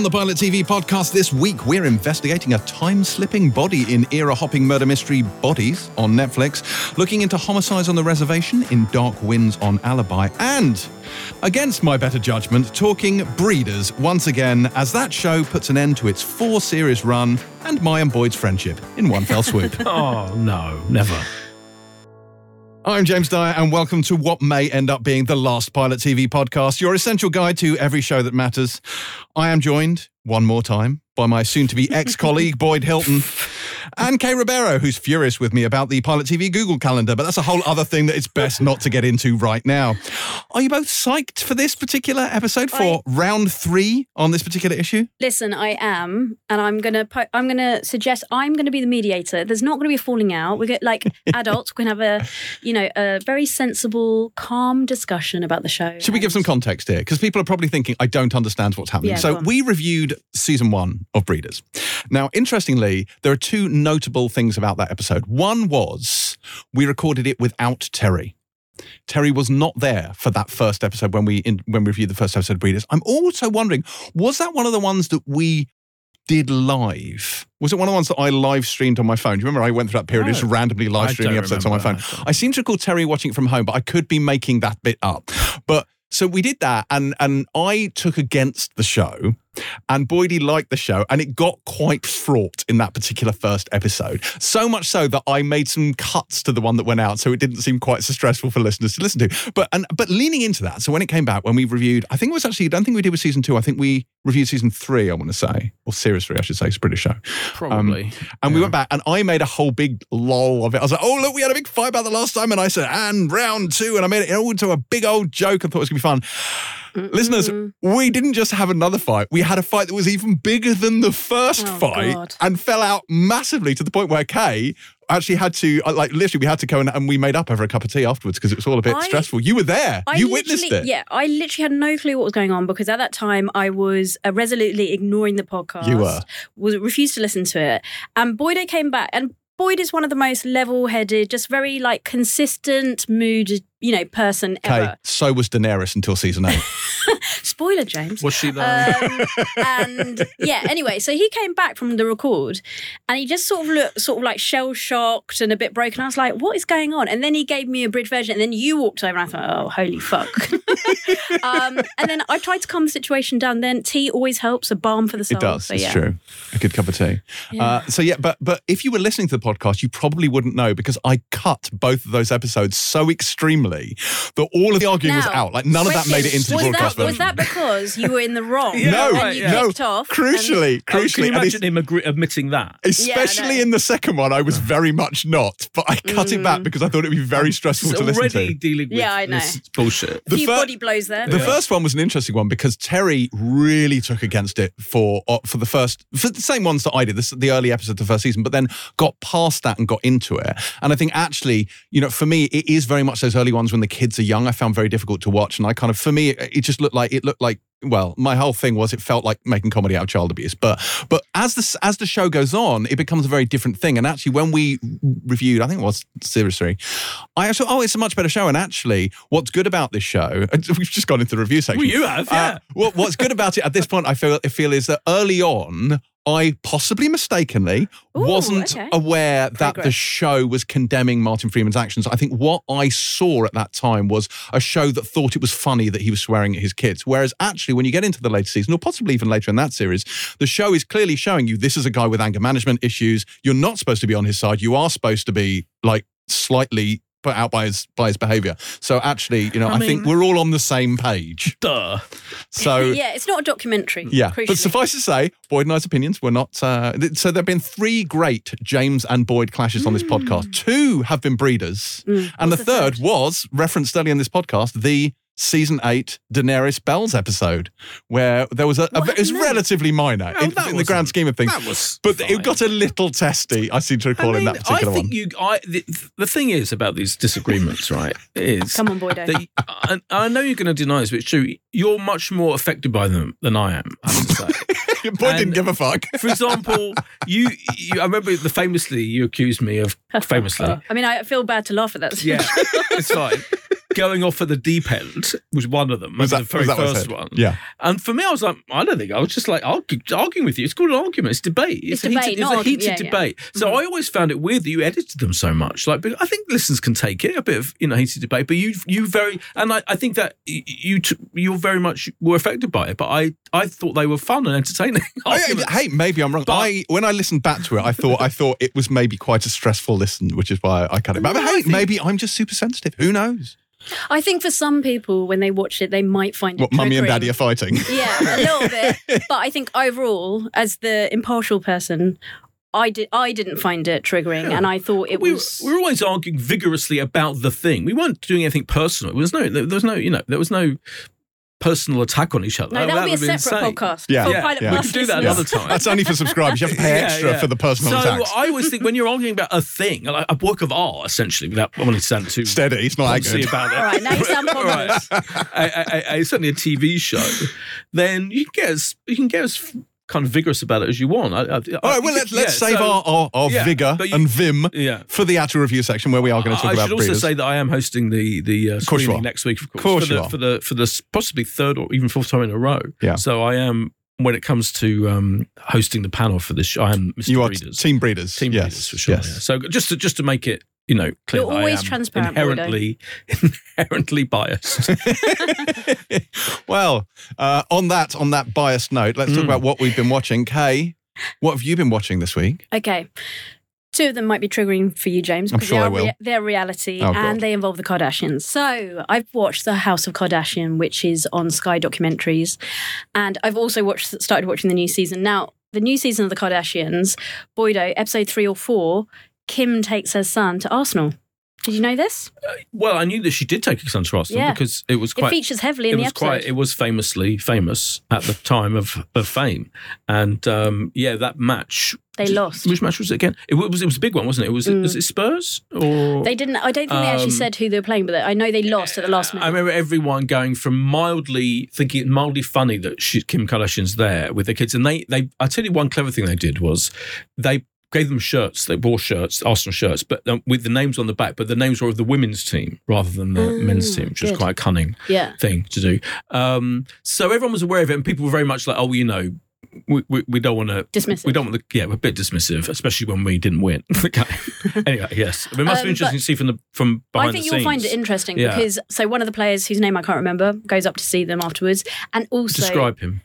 On the Pilot TV podcast this week, we're investigating a time slipping body in era hopping murder mystery Bodies on Netflix, looking into homicides on the reservation in Dark Winds on Alibi, and against my better judgment, talking Breeders once again as that show puts an end to its four series run and my and Boyd's friendship in one fell swoop. Oh, no, never. I'm James Dyer, and welcome to what may end up being the last Pilot TV podcast, your essential guide to every show that matters. I am joined one more time by my soon to be ex colleague, Boyd Hilton, and Kay Ribeiro, who's furious with me about the Pilot TV Google Calendar, but that's a whole other thing that it's best not to get into right now. Are you both psyched for this particular episode, for round three on this particular issue? Listen, I am, and I'm gonna po- I'm gonna suggest I'm gonna be the mediator. There's not gonna be a falling out. We get like adults we can have a you know a very sensible, calm discussion about the show. Should we give some context here? Because people are probably thinking, I don't understand what's happening. Yeah, so we reviewed season one of Breeders. Now, interestingly, there are two notable things about that episode. One was we recorded it without Terry. Terry was not there for that first episode when we in, when we reviewed the first episode of Breeders. I'm also wondering, was that one of the ones that we did live? Was it one of the ones that I live streamed on my phone? Do you remember I went through that period of just randomly live streaming episodes on my phone? that. I seem to recall Terry watching it from home, but I could be making that bit up. But so we did that, and and I took against the show, and Boydie liked the show, and it got quite fraught in that particular first episode. So much so that I made some cuts to the one that went out, so it didn't seem quite so stressful for listeners to listen to. But and but leaning into that, so when it came back, when we reviewed, I think it was actually I don't think we did with season two. I think we reviewed season three. I want to say, or series three, I should say. It's a British show. Probably. Um, and we went back and I made a whole big lol of it. I was like, oh, look, we had a big fight about the last time. And I said, and round two. And I made it all into a big old joke and thought it was going to be fun. Listeners, we didn't just have another fight. We had a fight that was even bigger than the first Oh, fight God. and fell out massively to the point where Kay actually had to, uh, like, literally, we had to go and, and we made up over a cup of tea afterwards because it was all a bit I- stressful. You were there. I you witnessed it. Yeah, I literally had no clue what was going on because at that time I was uh, resolutely ignoring the podcast. You were. Was refused to listen to it. And Boyd came back and Boyd is one of the most level-headed, just very like consistent mood, you know, person Kay, ever. so was Daenerys until season eight. Spoiler, James. Was she the. Um, and yeah, anyway, so he came back from the record and he just sort of looked sort of like shell shocked and a bit broken. I was like, what is going on? And then he gave me a bridge version and then you walked over and I thought, oh, holy fuck. um, and then I tried to calm the situation down. Then tea always helps, a balm for the soul. It does. So, it's yeah. true. A good cup of tea. Uh, so yeah, but but if you were listening to the podcast, you probably wouldn't know because I cut both of those episodes so extremely that all of the arguing was out. Like none of that made it into the was broadcast that, version. Was that because you were in the wrong? Yeah, no, and you no. kicked off. Crucially, Oh, can crucially, you imagine him agree- admitting that? especially know. in the second one, I was very much not. But I cut it back because I thought it'd be very stressful He's to listen already to. dealing with Yeah, I know. this bullshit. And a few fir- body blows there. The first one was an interesting one because Terry really took against it for uh, for the first for the same ones that I did, this, the early episode of the first season, but then got past that and got into it. And I think actually, you know, for me, it is very much those early ones when the kids are young. I found very difficult to watch, and I kind of for me, it, it just looked like it looked like. Well, my whole thing was it felt like making comedy out of child abuse, but but as the as the show goes on, it becomes a very different thing. And actually, when we reviewed, I think it was series three, I actually oh, it's a much better show. And actually, what's good about this show, we've just gone into the review section. Well, you have, yeah. Uh, what, what's good about it at this point, I feel, I feel, is that early on, I possibly mistakenly Ooh, wasn't okay. aware that the show was condemning Martin Freeman's actions. I think what I saw at that time was a show that thought it was funny that he was swearing at his kids. Whereas actually, when you get into the later season, or possibly even later in that series, the show is clearly showing you this is a guy with anger management issues. You're not supposed to be on his side. You are supposed to be like slightly put out by his by his behavior. So actually, you know, I, I think we're all on the same page. Duh. So yeah, it's not a documentary. yeah, crucially. but suffice to say, Boyd and I's opinions were not. Uh, th- so there have been three great James and Boyd clashes on this podcast. Two have been breeders, and the, Mm. The third, third? was referenced earlier in this podcast, the season eight Daenerys Bells episode, where there was a, a it was relatively minor Well, in, in the grand scheme of things. that was but fine. it got a little testy. I seem to recall I in that particular I think one. you. I the, the thing is about these disagreements, right? Is Come on, Boydo. that I, I know you're going to deny this, but it's true. You're much more affected by them than I am. I have to say. Boyd didn't give a fuck. For example, you, you. I remember the famously you accused me of famously. I mean, I feel bad to laugh at that. Yeah, it's fine. going off at the deep end was one of them. Was that- the very was that first one. Yeah. And for me, I was like, I don't think I was just like argue, arguing with you. It's called an argument. It's debate. It's a debate, heated, it's a heated Yeah, yeah. debate. So I always found it weird that you edited them so much. Like, I think listeners can take it a bit of you know heated debate. But you you very and I, I think that you t- you very much were affected by it. But I I thought they were fun and entertaining. Oh, yeah, arguments. hey, maybe I'm wrong. But- I when I listened back to it, I thought I thought it was maybe quite a stressful listen, which is why I cut it back. But hey, maybe I'm just super sensitive. Who knows? I think for some people, when they watch it, they might find What mummy and daddy are fighting. Yeah, a little bit. But I think overall, as the impartial person, I did. I didn't find it triggering, and I thought it we, was. we were always arguing vigorously about the thing. We weren't doing anything personal. There was no, there was no, you know, there was no personal attack on each other. no, that would be a separate insane. podcast. Yeah. for Yeah, Pilot yeah. We could do that listeners. another time. That's only for subscribers. You have to pay extra yeah. for the personal so attacks. I always think when you're arguing about a thing, like a work of art, essentially, without wanting to sound too Steady. It's not that poncy good. about it. All right, now you sound All right. pompous. a, a, a, a- certainly a TV show, then you can get as you can get as kind of vigorous about it as you want. I, I, All right, well, let's, let's yeah, save so- our, our, our yeah, vigor you- and vim Yeah. for the actual review section where we are going to talk I about I should also say that I am hosting the the uh, screening next week, of course, Course for, you the, are. for the for the possibly third or even fourth time in a row. Yeah. So I am when it comes to um, hosting the panel for this show. I am Mr. you are Breeders. team breeders. Team yes. Breeders for sure. Yes. yeah. So just to just to make it you know clear, You're that I always am transparent, Boydo. inherently inherently biased. well, uh, on that on that biased note, let's talk Mm. about what we've been watching. Kay, what have you been watching this week? Okay. Two of them might be triggering for you, James, I'm because sure they are will. rea- they're reality Oh, and they involve the Kardashians. So I've watched The House of Kardashian, which is on Sky Documentaries, and I've also watched started watching the new season. Now, the new season of the Kardashians, Boydo, episode three or four, Kim takes her son to Arsenal. Did you know this? well, I knew that she did take her son to Arsenal Yeah. because it was It quite features heavily in it the was episode. quite it was famously famous at the time of, of fame and um, yeah that match They lost. which match was it again it was it was a big one wasn't it, it was it was it Spurs or they didn't. I don't think they actually Um, said who they were playing, but I know they lost at the last minute. I remember everyone going from mildly thinking mildly funny that she, Kim Kardashian's there with the kids, and they they I tell you one clever thing they did was they gave them shirts, they wore shirts, Arsenal shirts, but um, with the names on the back, but the names were of the women's team rather than the Ah, men's team, which was good. quite a cunning yeah. thing to do. Um, so everyone was aware of it, and people were very much like, "Oh, you know, we, we, we don't want to Dismissive. We don't want the yeah, we're a bit dismissive, especially when we didn't win anyway, yes, I mean, it must Um, be interesting to see from the from behind I think the you'll find scenes. it interesting Yeah. because so one of the players whose name I can't remember goes up to see them afterwards, and also Describe him.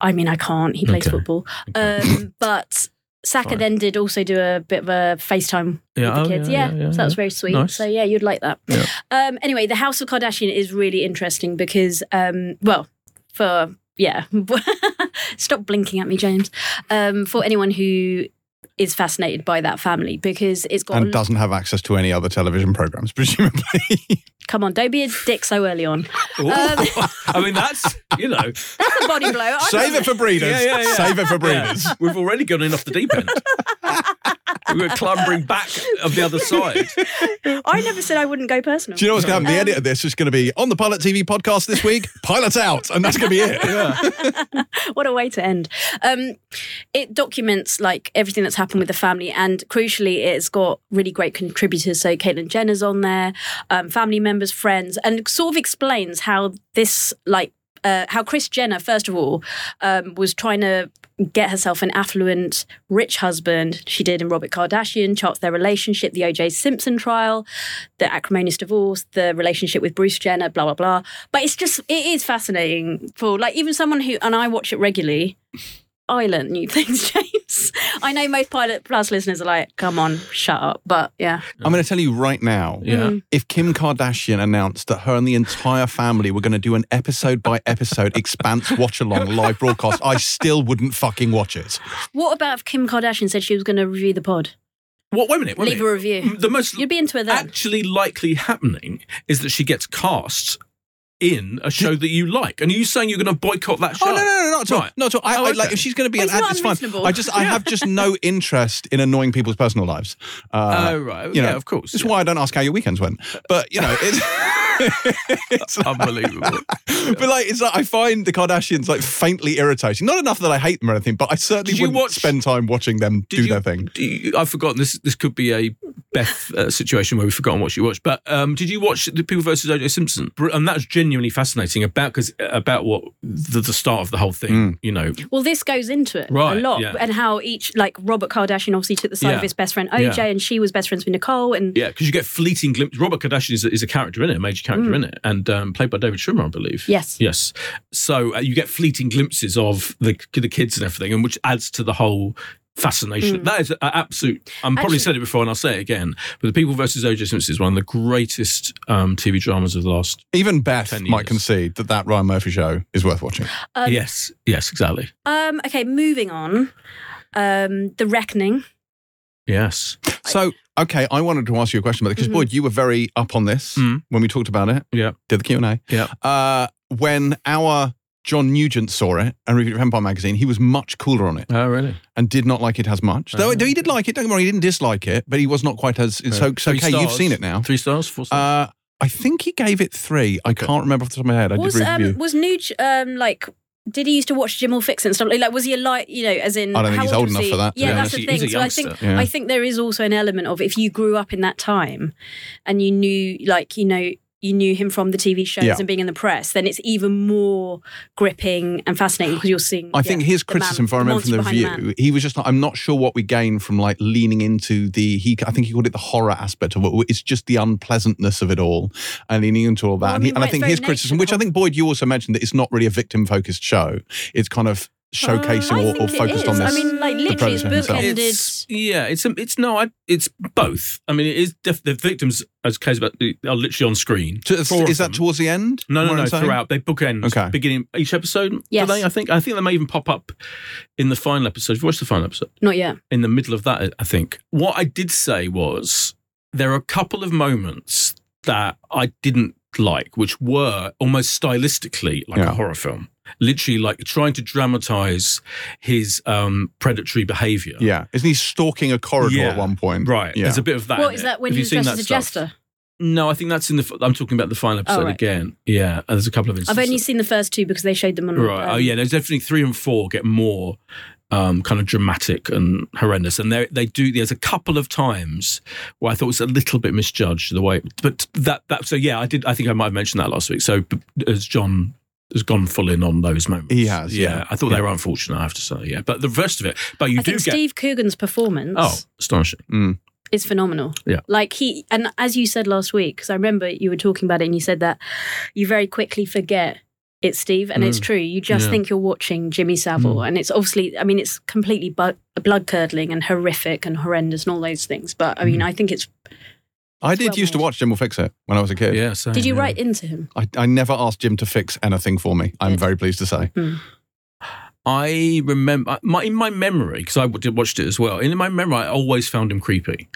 I mean I can't. He plays Okay. football, Okay. um, but Saka then did also do a bit of a FaceTime Yeah, with the oh, kids. yeah, Yeah, yeah, yeah, so that was very sweet. Nice. So yeah, you'd like that. Um, anyway, the House of Kardashian is really interesting because, um, well, for yeah, stop blinking at me, James. Um, for anyone who is fascinated by that family because it's got And doesn't have access to any other television programs, presumably. come on, don't be a dick so early on. Um, I mean, that's you know, That's a body blow. I Save it for breeders. Yeah, yeah, yeah. Save it for yeah, breeders. we've already gone in off the deep end. we were clambering back of the other side. I never said I wouldn't go personal. Do you know what's going to happen? The Um, edit of this is going to be on the Pilot TV podcast this week. Pilots out, and that's going to be it. Yeah. what a way to end. Um, it documents like everything that's happened with the family, and crucially, it's got really great contributors. So Caitlyn Jenner's on there, um, family members, friends, and sort of explains how this like. Uh, how Kris Jenner, first of all, um, was trying to get herself an affluent, rich husband. She did in Robert Kardashian, charts their relationship, the O.J. Simpson trial, the acrimonious divorce, the relationship with Bruce Jenner, blah blah blah. But it's just it is fascinating for like even someone who and I watch it regularly. I learnt new things, James. I know most Pilot Plus listeners are like, "Come on, shut up," but yeah, I'm going to tell you right now. Yeah. Mm. If Kim Kardashian announced that her and the entire family were going to do an episode by episode Expanse watch along live broadcast, I still wouldn't fucking watch it. What about if Kim Kardashian said she was going to review the pod? What? Wait a minute. Wait Leave a minute. review. The most You'd be into it then. actually likely happening is that she gets cast in a show that you like. And are you saying you're going to boycott that show? Oh no, no, no, not at all. Right. Not at all. I, Oh, I, like if she's going to be Well, an ad, it's fine. I just, I have just no interest in annoying people's personal lives. Uh, Oh right. you yeah, know, of course. That's yeah. why I don't ask how your weekends went. But you know, it's. It's Unbelievable. But like, it's like I find the Kardashians like faintly irritating. Not enough that I hate them or anything, but I certainly Did you wouldn't watch- spend time watching them do you- their thing. do you- I've forgotten this. This could be a Beth uh, situation where we've forgotten what she watched. But um, did you watch the People versus OJ Simpson? And that's genuinely fascinating about because about what the, the start of the whole thing. Mm. You know, Well, this goes into it Right, a lot, yeah. and how each like Robert Kardashian obviously took the side Yeah. of his best friend OJ, Yeah. and she was best friends with Nicole, and yeah, because you get fleeting glimpses. Robert Kardashian is a, is a character in it, a major character in it, and um, played by David Schwimmer, I believe. yes, Yes. So uh, you get fleeting glimpses of the the kids and everything, and which adds to the whole fascination. That is an absolute. I'm probably Actually- said it before, and I'll say it again. But the People versus O.J. Simpson is one of the greatest um, TV dramas of the last. Even Beth 10 might concede that that Ryan Murphy show is worth watching. Um, yes. Yes. Exactly. Um, okay, moving on. Um, the Reckoning. Yes. So, okay, I wanted to ask you a question about it because, Mhm. Boyd, you were very up on this Mm. when we talked about it. Yeah. Did the Q&A. Yeah. Uh, when our John Nugent saw it and reviewed it for Empire Magazine, he was much cooler on it Oh, really? and did not like it as much. Though, Oh. though he did like it, don't get me wrong, he didn't dislike it, but he was not quite as... So, so Three okay, you've seen it now. Three stars. Four stars. Uh, I think he gave it three. I can't remember off the top of my head. I was did review. um, was Nuge um like? Did he used to watch Jim'll Fix and stuff? Like, was he a light? You know, as in, I don't think how he's old was enough he? for that, to Yeah, that's honest. the He's thing. a So I think. Yeah. I think there is also an element of if you grew up in that time, and you knew, like, you know, you knew him from the TV shows Yeah. and being in the press, then it's even more gripping and fascinating because you're seeing. I yeah, think his the man- criticism, if I remember from the man. he was just like, I'm not sure what we gain from like leaning into the he. I think he called it the horror aspect of it. It's just the unpleasantness of it all and leaning into all that. Well, I and, he, mean, and I think his criticism, which I think Boyd, you also mentioned that it's not really a victim focused show. It's kind of showcasing uh, I or, or focused on this. I mean, like literally, it's himself. bookended. It's yeah, it's it's no, I, it's both. I mean, it is def- the victims as case about are literally on screen. To- Four is that towards the end? No, Am no, no. saying? Throughout, they bookend Okay. beginning each episode. do Yes. they? I think. I think they may even pop up in the final episode. Have you watched the final episode? Not yet. In the middle of that, I think. What I did say was there are a couple of moments that I didn't like, which were almost stylistically like Yeah. a horror film. Literally, like trying to dramatize his um, predatory behavior. Yeah, isn't he stalking a corridor Yeah. at one point? Right. Yeah. There's a bit of that. What in is that when Have you he's dressed that as a stuff? jester? No, I think that's in the. I'm talking about the final episode Oh, right. again. Yeah, and there's a couple of instances. I've only seen the first two because they showed them on. Right. um, oh, yeah. There's definitely three and four get more um, kind of dramatic and horrendous, and they they do. There's a couple of times where I thought it was a little bit misjudged the way, but that that. So yeah, I did. I think I might have mentioned that last week. So as John has gone full in on those moments. He has, yeah. I thought Yeah. they were unfortunate. I have to say. Yeah, but the rest of it. But you I do think get. Steve Coogan's performance oh, astonishing. Mm. is phenomenal. Yeah. Like he, and as you said last week, because I remember you were talking about it and you said that you very quickly forget it's Steve. And it's Mm. true. You just Yeah. think you're watching Jimmy Savile. Mm. And it's obviously, I mean, it's completely bu- blood curdling and horrific and horrendous and all those things. But I Mm. mean, I think it's. I did well used to watch Jim will fix it when I was a kid. Yeah. same, Did you yeah. write into him? I, I never asked Jim to fix anything for me. I'm Good. very pleased to say. Hmm. I remember my, in my memory because I did watched it as well. In my memory, I always found him creepy,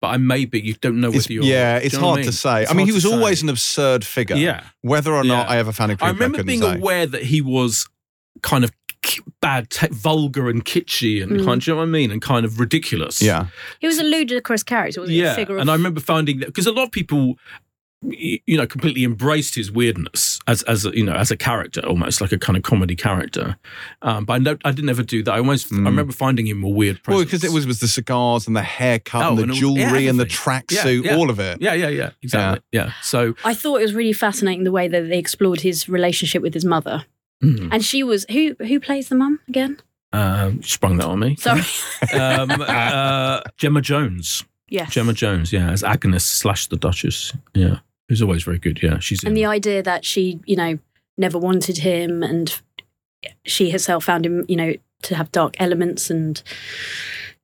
but I maybe you don't know It's- whether you're. yeah, do it's you know hard I to say. It's I mean, he was to say. always an absurd figure. Yeah, Whether or not Yeah. I ever found him creepy, I remember couldn't being say. aware that he was kind of ki- bad, te- vulgar, and kitschy, and Mm. kind. Do you know what I mean? And kind of ridiculous. Yeah, He was a ludicrous character, wasn't he? A yeah. figure of, And I remember finding that because a lot of people. You know, completely embraced his weirdness as as a, you know as a character, almost like a kind of comedy character. Um, but I, no, I didn't ever do that. I almost I Mm. remember finding him a weird. well, because it was was the cigars and the haircut Oh, and the and jewelry yeah, and the tracksuit, Yeah, yeah. all of it. Yeah, yeah, yeah, exactly. Yeah. So I thought it was really fascinating the way that they explored his relationship with his mother. Mm, And she was who who plays the mum again? um, sprung that on me. Sorry. um, uh, Gemma Jones. yes. Gemma Jones, yeah, as Agnes slash the Duchess. Yeah, who's always very good. Yeah, she's in. and the idea that she, you know, never wanted him and she herself found him, you know, to have dark elements and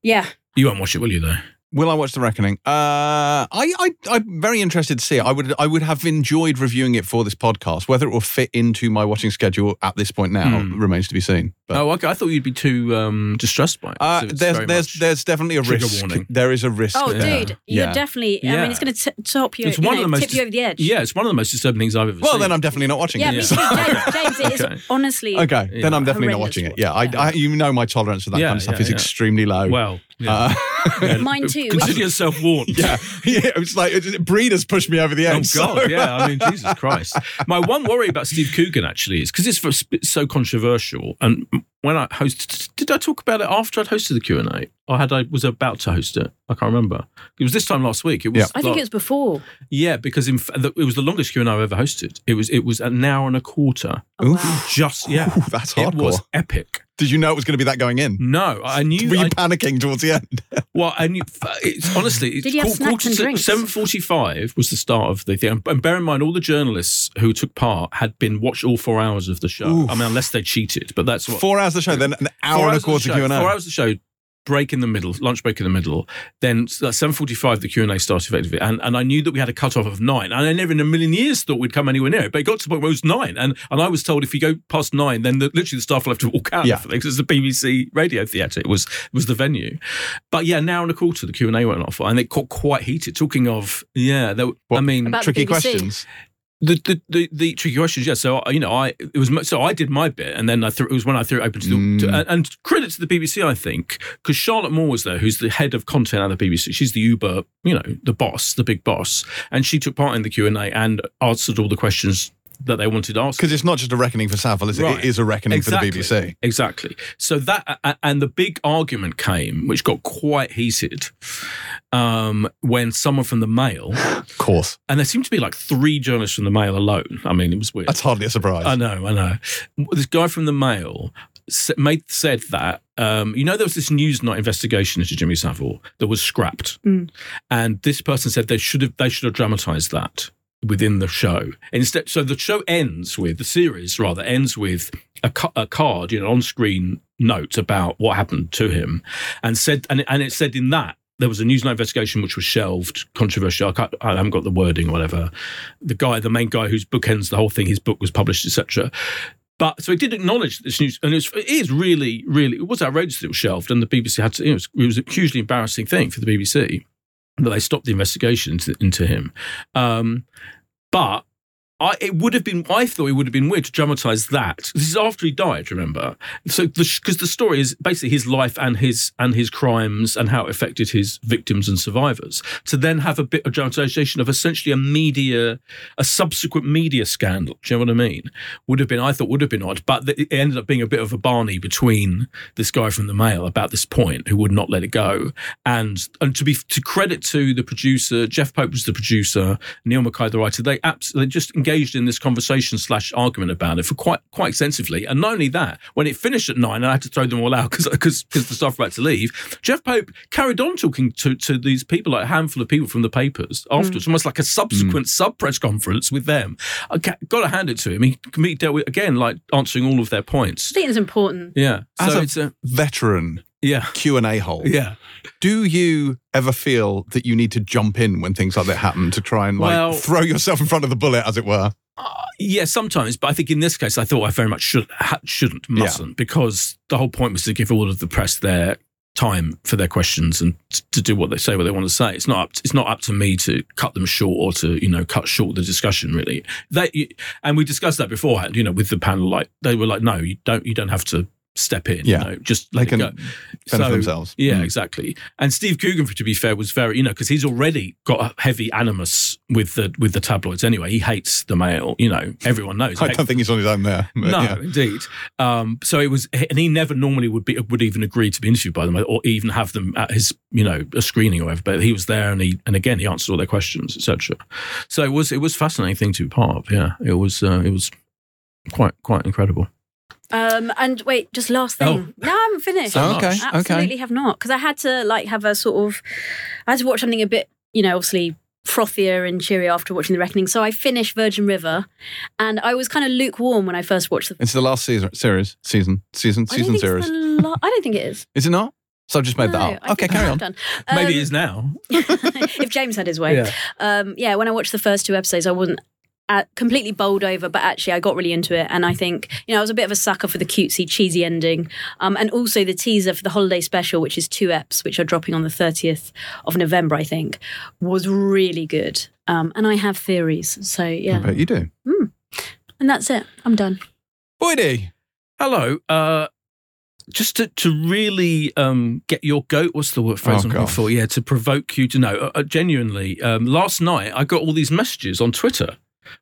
yeah. you won't watch it, will you? Though. Will I watch The Reckoning? Uh, I, I, I'm very interested to see it. I would, I would have enjoyed reviewing it for this podcast. Whether it will fit into my watching schedule at this point now Hmm. remains to be seen. But, oh, okay. I thought you'd be too um, distressed by it. uh, So there's, there's, there's definitely a risk. warning. There is a risk. Oh, there. dude, you're Yeah. definitely. I Yeah. mean, it's going to top you. It's you one know, of the most tip you over the edge. yeah, it's one of the most disturbing things I've ever seen. Well, seen. then I'm definitely not watching Yeah, it. me So- too, James. James, it is Okay. honestly. Okay, Yeah. then I'm definitely not watching it. watch. Yeah, I, I, you know my tolerance for that Yeah, kind of stuff is extremely low. well. Yeah. Uh, Mine too. Consider yourself warned. Yeah, yeah. It's like it, breeders pushed me over the edge. Oh edge. God, so- yeah. I mean, Jesus Christ. My one worry about Steve Coogan actually is because it's for- so controversial. And when I hosted, did I talk about it after I'd hosted the Q and A, or had I was about to host it? I can't remember. It was this time last week. It was. Yeah. I think like- it was before. Yeah, because in fa- the- it was the longest Q and A I've ever hosted. It was it was an hour and a quarter. Oh, wow. Just yeah, Ooh, that's it was hardcore. epic. Did you know it was going to be that going in? No, I knew. Were you I, panicking towards the end? well, I knew. It's honestly. It's Did you have quar- snacks quarter and drinks? 7.45 was the start of the thing. And bear in mind, all the journalists who took part had been watched all four hours of the show. Oof. I mean, unless they cheated, but that's what. Four hours of the show, then an hour and a hours of quarter show- Q and A. Four hours of the show, break in the middle, lunch break in the middle. Then at seven forty-five, the Q and A started effectively, and and I knew that we had a cut off of nine, and I never in a million years thought we'd come anywhere near it. But it got to the point where it was nine, and and I was told if you go past nine, then the, literally the staff will have to walk out Yeah. because it's a BBC radio theatre. It was was the venue, but yeah, an hour and a quarter the Q and A went off, and it got quite heated. Talking of yeah, there, I mean Tricky questions. The, the the the tricky questions, yeah. So you know, I it was so I did my bit, and then I threw it was when I threw it open to the Mm. to, and, and credit to the BBC, I think, because Charlotte Moore was there, who's the head of content at the BBC. She's the Uber, you know, the boss, the big boss, and she took part in the Q and A and answered all the questions that they wanted asked. Because it's not just a reckoning for Savile, is it? Right. it is a reckoning Exactly. for the BBC. Exactly. So that and the big argument came, which got quite heated, um, when someone from the Mail, Of course. and there seemed to be like three journalists from the Mail alone. I mean, it was weird. That's hardly a surprise. I know, I know. This guy from the Mail made said that um, you know there was this Newsnight investigation into Jimmy Savile that was scrapped, Mm. and this person said they should have they should have dramatized that within the show instead. So the show ends with the series rather ends with a, a card, you know, on screen note about what happened to him, and said and and it said in that. There was a Newsnight investigation which was shelved, controversial. I, I haven't got the wording or whatever. The guy, the main guy whose book ends the whole thing, his book was published, etc. But so it did acknowledge this news, and it, was, it is really, really, it was outrageous that it was shelved, and the BBC had to, it was, it was a hugely embarrassing thing for the BBC that they stopped the investigation into, into him. Um, but I, it would have been, I thought it would have been weird to dramatize that. This is after he died, remember? So, because the, story is basically his life and his and his crimes and how it affected his victims and survivors. To then have a bit of dramatization of essentially a media, a subsequent media scandal. Do you know what I mean? Would have been, I thought, would have been odd, but it ended up being a bit of a Barney between this guy from the Mail about this point who would not let it go, and and to be to credit to the producer, Jeff Pope was the producer, Neil McKay the writer. They absolutely just engaged in this conversation slash argument about it for quite quite extensively. And not only that, when it finished at nine, and I had to throw them all out because because the staff were about to leave. Jeff Pope carried on talking to to these people, like a handful of people from the papers hmm. afterwards, almost like a subsequent hmm. sub press conference with them. I got to hand it to him. He, he dealt with again like answering all of their points. I points. think it's important. Yeah, As so a- it's a Veteran yeah Q and A hole. yeah. Do you ever feel that you need to jump in when things like that happen to try and like Well- throw yourself in front of the bullet, as it were? Uh, yeah, sometimes, but I think in this case, I thought I very much should, ha, shouldn't, mustn't, because the whole point was to give all of the press their time for their questions and t- to do what they say, what they want to say. It's not up. It's not up to me to cut them short or to you know cut short the discussion. Really, they and we discussed that beforehand. You know, with the panel, like they were like, no, you don't. You don't have to step in. Yeah. you know, just They let can fend for So- themselves. Yeah, Mm. exactly. And Steve Coogan, to be fair, was very, you know, because he's already got a heavy animus with the with the tabloids. Anyway, he hates the Mail. You know, everyone knows. I don't think he's on his own there. No, yeah. indeed. Um, so it was, and he never normally would be would even agree to be interviewed by them or even have them at his, you know, a screening or whatever. But he was there, and he and again he answered all their questions, etc. So it was it was fascinating thing to be part of. Yeah, it was uh, it was quite quite incredible. Um, and wait, just last thing. No, I haven't finished. So Oh, okay, much. Absolutely have not because I had to like have a sort of I had to watch something a bit you know obviously frothier and cheerier after watching The Reckoning. So I finished Virgin River, and I was kind of lukewarm when I first watched the. It's the last season, series, season, season, I season think series. la- I don't think it is. Is it not? So I've just made No, that up. I Okay, carry on. have Done. Maybe Um, it is now. if James had his way. Yeah. Um, yeah, when I watched the first two episodes, I wasn't uh, completely bowled over, but actually I got really into it. And I think, you know, I was a bit of a sucker for the cutesy, cheesy ending. Um, and also the teaser for the holiday special, which is two eps, which are dropping on the 30th of November, I think, was really good. Um, and I have theories. So, I yeah. bet you do. And that's it. I'm done. Boydie. Hello. Uh, just to, to really um, get your goat. What's the word phrase Oh, I'm God. for? Yeah, to provoke you to know. Uh, uh, genuinely, um, last night I got all these messages on Twitter.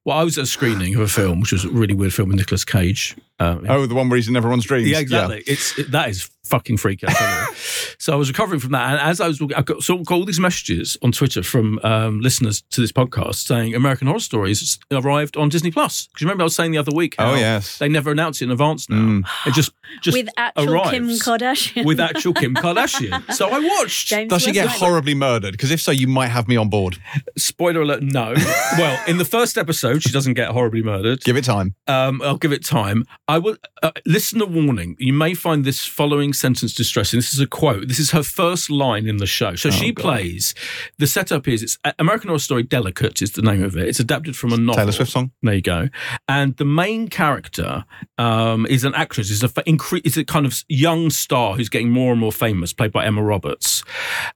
Well, I was at a screening of a film, which was a really weird film with Nicolas Cage. Um, Oh, the one where he's in everyone's dreams. yeah, exactly. It's it, that is fucking freaky. I so I was recovering from that, and as I was, I got, so got all these messages on Twitter from um, listeners to this podcast saying American Horror Stories arrived on Disney Plus. Because remember I was saying the other week, how Oh, yes. they never announce it in advance now. Mm. It just just with actual arrives Kim Kardashian. with actual Kim Kardashian. So I watched. James Does she get West. horribly murdered? Because if so, you might have me on board. Spoiler alert: No. well, in the first episode, she doesn't get horribly murdered. Give it time. Um, I'll give it time. I will uh, listen. A warning: You may find this following sentence distressing. This is a quote. This is her first line in the show. So she God. plays. The setup is it's uh, American Horror Story. Delicate is the name of it. It's adapted from a novel. Taylor Swift song. There you go. And the main character um, is an actress. Is a incre- is a kind of young star who's getting more and more famous, played by Emma Roberts,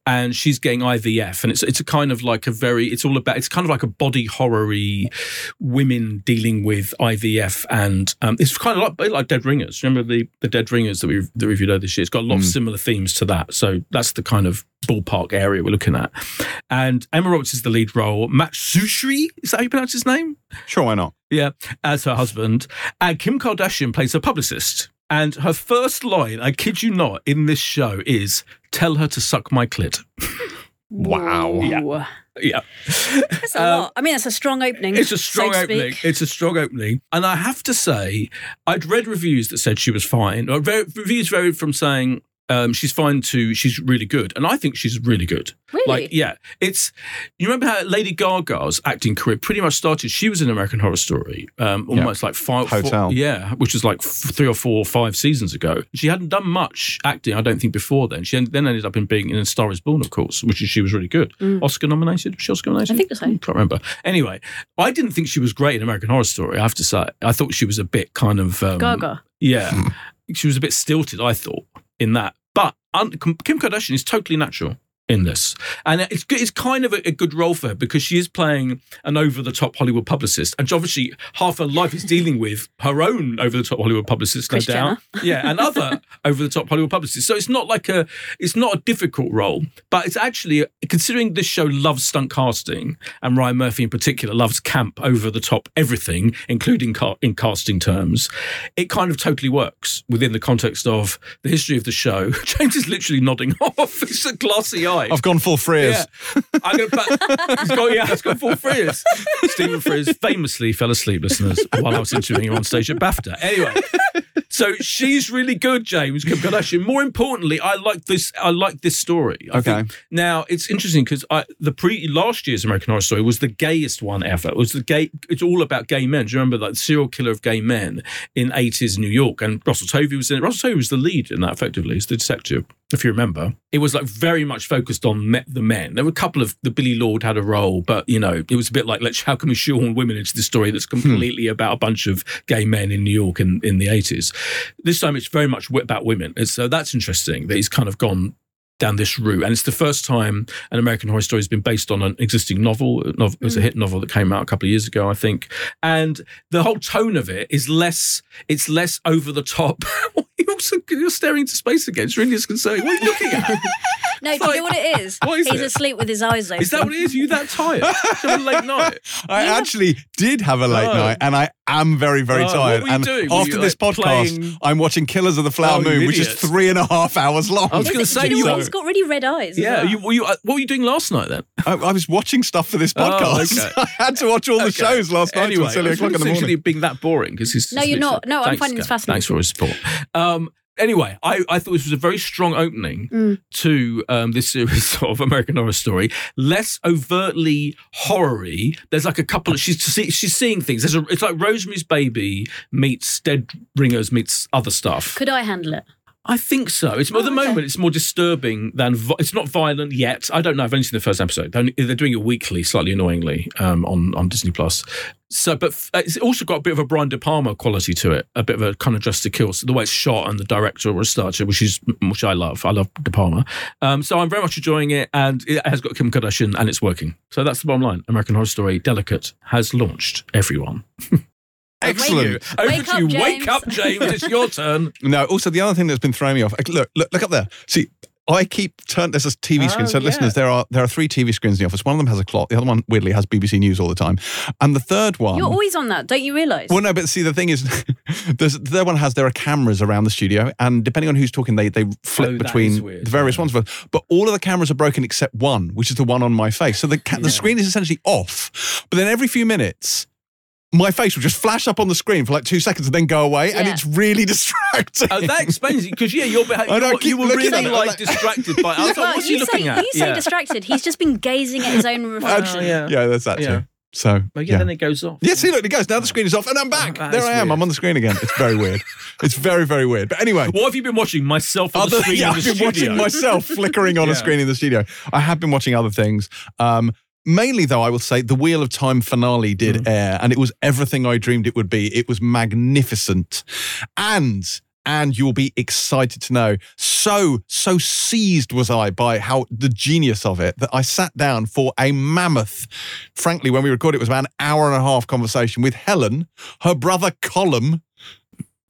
and she's getting IVF, and it's it's a kind of like a very. It's all about. It's kind of like a body horror-y women dealing with IVF, and um, it's kind of like, a bit like Dead Ringers. Remember the the Dead Ringers that we that we reviewed earlier this year? It's got a lot of Mm. similar themes to that. So that's the kind of ballpark area we're looking at. And Emma Roberts is the lead role. Matt Czuchry, is that how you pronounce his name? Sure, why not? Yeah, as her husband. And Kim Kardashian plays her publicist. And her first line, I kid you not, in this show is "Tell her to suck my clit." Wow. Yeah. Yeah, That's a Um, lot. I mean, that's a strong opening. it's a strong to opening. It's a strong opening, and I have to say, I'd read reviews that said she was fine. Reviews varied from saying um, she's fine too. she's really good, and I think she's really good. Really? Like, yeah, it's. You remember how Lady Gaga's acting career pretty much started? She was in American Horror Story, um, almost like five. four- Hotel. yeah, which was like f- three or four or five seasons ago. She hadn't done much acting, I don't think, before then. She then ended up in being in Star Is Born, of course, which is, she was really good. Oscar nominated. Was she Oscar nominated? Mm. I think so. Can't remember. Anyway, I didn't think she was great in American Horror Story. I have to say, I thought she was a bit kind of um, Gaga. yeah, she was a bit stilted. I thought in that, but Kim Kardashian is totally natural in this, and it's it's kind of a, a good role for her because she is playing an over the top Hollywood publicist, and obviously half her life is dealing with her own over the top Hollywood publicist, no doubt. Yeah, and other over the top Hollywood publicists. So it's not like a it's not a difficult role, but it's actually considering this show loves stunt casting, and Ryan Murphy in particular loves camp over the top everything, including ca- in casting terms. It kind of totally works within the context of the history of the show. James is literally nodding off. It's a glassy eye. I've gone full Frears. Yeah, I'm gonna. But, he's got yeah, he's got full Frears. Stephen Frears famously fell asleep, listeners, while I was interviewing her on stage at BAFTA. Anyway, so she's really good, James Kim Kardashian. More importantly, I like this. I like this story. I Okay. think- now it's interesting because the pre last year's American Horror Story was the gayest one ever. It was the gay. It's all about gay men. Do you remember like the serial killer of gay men in eighties New York? And Russell Tovey was in it. Russell Tovey was the lead in that. Effectively, he's the detective if you remember. It was like very much focused on me- the men. There were a couple of the Billie Lourd had a role, but you know, it was a bit like let's how can we shoehorn women into this story that's hmm. completely about a bunch of gay men in New York in, in the eighties. This time it's very much about women. It's, so that's interesting that he's kind of gone down this route. And it's the first time an American Horror Story has been based on an existing novel. Uh, a It was a hmm. hit novel that came out a couple of years ago, I think. And the whole tone of it is less, it's less over the top. you're, you're staring into space again. It's really disconcerting. What are you looking at? No, do you know what it is? What is He's it? asleep with his eyes open. Is that what it is? Are you that tired? Have a late night? I You have- actually did have a late Oh. night, and I am very, very Oh, what tired. were you and doing? Were after you, this like, podcast, playing- I'm watching Killers of the Flower Oh, Moon, which is three and a half hours long. I was Do gonna say, you know you what? got really red eyes. Yeah. well. You, were you, uh, what were you doing last night then? I, I was watching stuff for this Oh, podcast. okay. I had to watch all the Okay. shows last night anyway, till silly I was o'clock in the essentially morning. being that boring because he's No, you're not. No, I'm finding this fascinating. Thanks for your support. Um, anyway, I, I thought this was a very strong opening Mm. to um, this series of American Horror Story. Less overtly horror-y. There's like a couple of she's see, she's seeing things. There's a it's like Rosemary's Baby meets Dead Ringers meets other stuff. Could I handle it? I think so. It's at the Oh, okay. moment it's more disturbing than vi- it's not violent yet. I don't know. I've only seen the first episode. They're, only- they're doing it weekly, slightly annoyingly, um, on on Disney Plus. So, but f- it's also got a bit of a Brian De Palma quality to it, a bit of a kind of Dressed to Kill. So the way it's shot and the director or starter, which is which I love. I love De Palma. Um, so I'm very much enjoying it, and it has got Kim Kardashian, and it's working. So that's the bottom line. American Horror Story, Delicate, has launched. Everyone. Excellent. you. Over Wake to you. James. Wake up, James. It's your turn. No, also the other thing that's been throwing me off. Look, look, look up there. See, I keep turn. There's a TV screen. Oh, so yeah. listeners, there are there are three TV screens in the office. One of them has a clock. The other one, weirdly, has BBC News all the time. And the third one. You're always on that, don't you realise? well, no, but see, the thing is, there's, the third one has there are cameras around the studio, and depending on who's talking, they they flip Oh, between weird, the various yeah. ones. But all of the cameras are broken except one, which is the one on my face. So the ca- the screen is essentially off. But then every few minutes. My face will just flash up on the screen for like two seconds and then go away, and it's really distracting. Oh, that explains it because yeah, you're beha- I know, I you, you were really like like- distracted by. I was like, well, what's you he looking say, at? You say yeah. distracted. He's just been gazing at his own reflection. Oh, yeah. yeah, that's that Yeah. too. So Well, yeah, yeah. then it goes off. Yeah, see, look, it goes. Now the screen is off, and I'm back. that there is I am. weird. I'm on the screen again. It's very weird. it's very, very weird. But anyway, What have you been watching? Myself on the screen yeah, in the I've been studio. watching myself flickering on a screen in the studio. I have been watching other things. Um, mainly, though, I will say the Wheel of Time finale did Mm. air, and it was everything I dreamed it would be. It was magnificent, and. And you'll be excited to know. So, so seized was I by how the genius of it that I sat down for a mammoth. Frankly, when we recorded, it was about an hour and a half conversation with Helen, her brother Colum,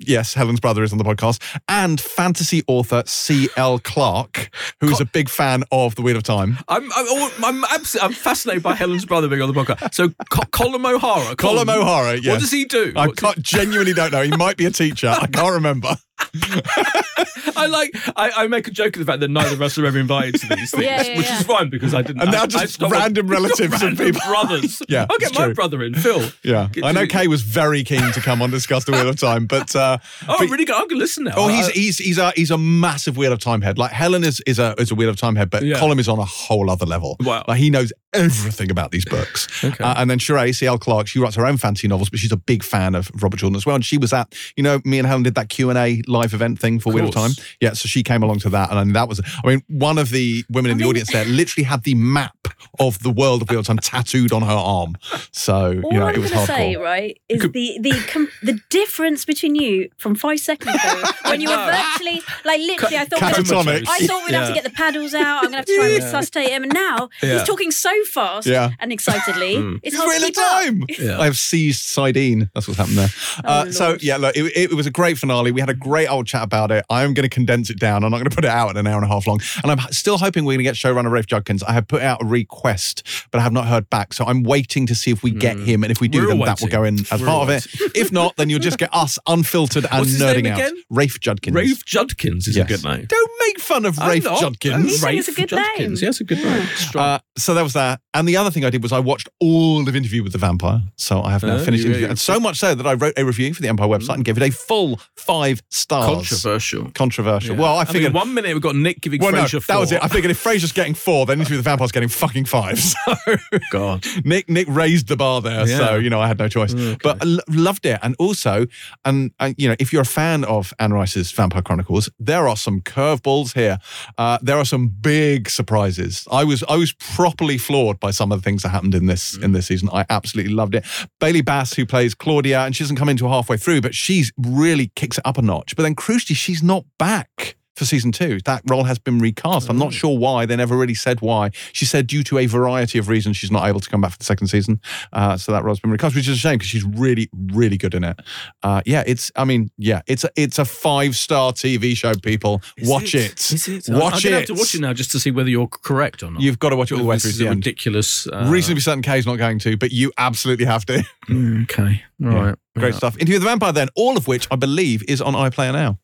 Yes, Helen's brother is on the podcast, and fantasy author C.L. Clark, who is a big fan of The Wheel of Time. I'm I'm I'm, abs- I'm fascinated by Helen's brother being on the podcast. So Co- Colin O'Hara. Colum O'Hara, yes. What does he do? I What's can't, genuinely don't know. He might be a teacher. I can't remember. He- I like. I, I make a joke of the fact that neither of us are ever invited to these things, Yeah, yeah, which yeah. is fine because I didn't. And now just stopped- random relatives and random people. brothers. Yeah, I'll get my true. brother in, Phil. Yeah, Get I know to- Kay was very keen to come on and discuss The Wheel of Time, but uh, Oh, but- really? Good. I'm gonna listen now. Oh, he's he's he's a he's a massive Wheel of Time head. Like Helen is is a is a Wheel of Time head, but Yeah. Colum is on a whole other level. Wow. Like he knows everything about these books. Okay. Uh, and then Cherae C.L. Clark, she writes her own fantasy novels, but she's a big fan of Robert Jordan as well. And she was at, you know, me and Helen did that Q and A live event thing for Wheel of Time. Yeah, so she came along to that, and I mean, that was. I mean, one of the women in the mean- audience there literally had the map of the world of Wheel of Time tattooed on her arm. So All you know, I'm it was going to hardcore. say, right, is Could- the the com- the difference between you from five seconds ago when you were virtually like literally. I thought we'd have, I thought we'd have to get the paddles out. I'm going to have to try and resuscitate him. And now Yeah. he's talking so fast Yeah. and excitedly. Mm. It's It's hard Wheel of. Time. Yeah. I have seized Sardine. That's what's happened there. uh, Oh, so yeah, look, it, it was a great finale. We had a great old chat about it. I am going to condense it down. I'm not going to put it out in an hour and a half long. And I'm still hoping we're going to get showrunner Rafe Judkins. I have put out a request, but I have not heard back. So I'm waiting to see if we get him. And if we do, We're then all that will go in as We're part all of it. If not, then you'll just get us unfiltered and What's his nerding name out. again? Rafe Judkins. Rafe Judkins is Yes. a good name. Don't make fun of I'm Rafe not. Judkins. You think it's a Rafe good Judkins. name? Yes, a good name. Uh, so that was that. And the other thing I did was I watched all of Interview with the Vampire. So I have now Oh, finished Interview. And so much so that I wrote a review for the Empire website and gave it a full five stars. Controversial. Controversial. Yeah. Well, I I figured. mean, one minute we've got Nick giving well, no, Frasier that was it. I figured if Frasier's getting four, then Interview with the Vampire's getting fucking five. So God. Nick Nick raised the bar there, so you know I had no choice. Okay. But I loved it, and also, and uh, you know, if you're a fan of Anne Rice's Vampire Chronicles, there are some curveballs here. Uh, there are some big surprises. I was I was properly floored by some of the things that happened in this in mm. this season. I absolutely loved it. Bailey Bass, who plays Claudia, and she doesn't come into halfway through, but she's really kicks it up a notch. But then crucially, she's not back. For season two, that role has been recast. I'm not sure why. They never really said why. She said due to a variety of reasons, she's not able to come back for the second season. Uh, so that role's been recast, which is a shame because she's really, really good in it. Uh, yeah, it's. I mean, yeah, it's a it's a five star TV show. People Is watch it. Is it? Watch I'm gonna have to watch it now just to see whether you're correct or not. You've got to watch it all the way through. This is a ridiculous. Uh, Reasonably certain Kay's not going to, but you absolutely have to. mm, Okay. All Yeah. right. Great Yeah. stuff. Interview with the Vampire, then, all of which I believe is on iPlayer now.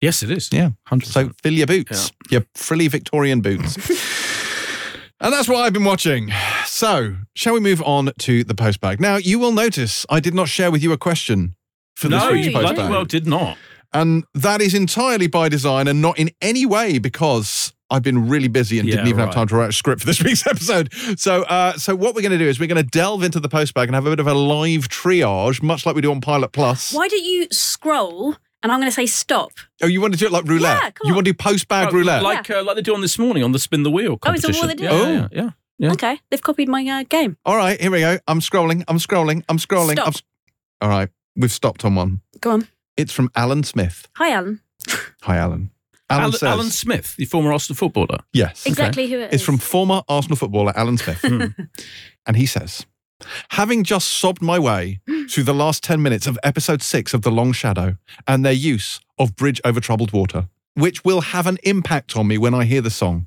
Yes, it is. Yeah. Hundred So fill your boots, your frilly Victorian boots. and that's what I've been watching. So, shall we move on to the postbag? Now, you will notice I did not share with you a question for this No, week's you bloody postbag. well did not. And that is entirely by design and not in any way because I've been really busy and didn't Yeah, even have time to write a script for this week's episode. So, uh, so what we're going to do is we're going to delve into the postbag and have a bit of a live triage, much like we do on Pilot Plus. Why don't you scroll? And I'm going to say stop. Oh, you want to do it like roulette? Yeah, come you on. want to do postbag Oh, roulette? like uh, like they do on this morning on the spin the wheel Oh, is that competition. what they do? Yeah, Oh. yeah, yeah. Yeah. Okay, they've copied my uh, game. All right, here we go. I'm scrolling. I'm scrolling. I'm scrolling. Stop. I'm s- All right, we've stopped on one. Go on. It's from Alan Smith. Hi, Alan. Hi, Alan. Alan, Alan, says, Alan Smith, the former Arsenal footballer. yes. Exactly who it is. It's from former Arsenal footballer Alan Smith. Hmm. and he says, Having just sobbed my way through the last 10 minutes of episode six of The Long Shadow and their use of Bridge Over Troubled Water, which will have an impact on me when I hear the song.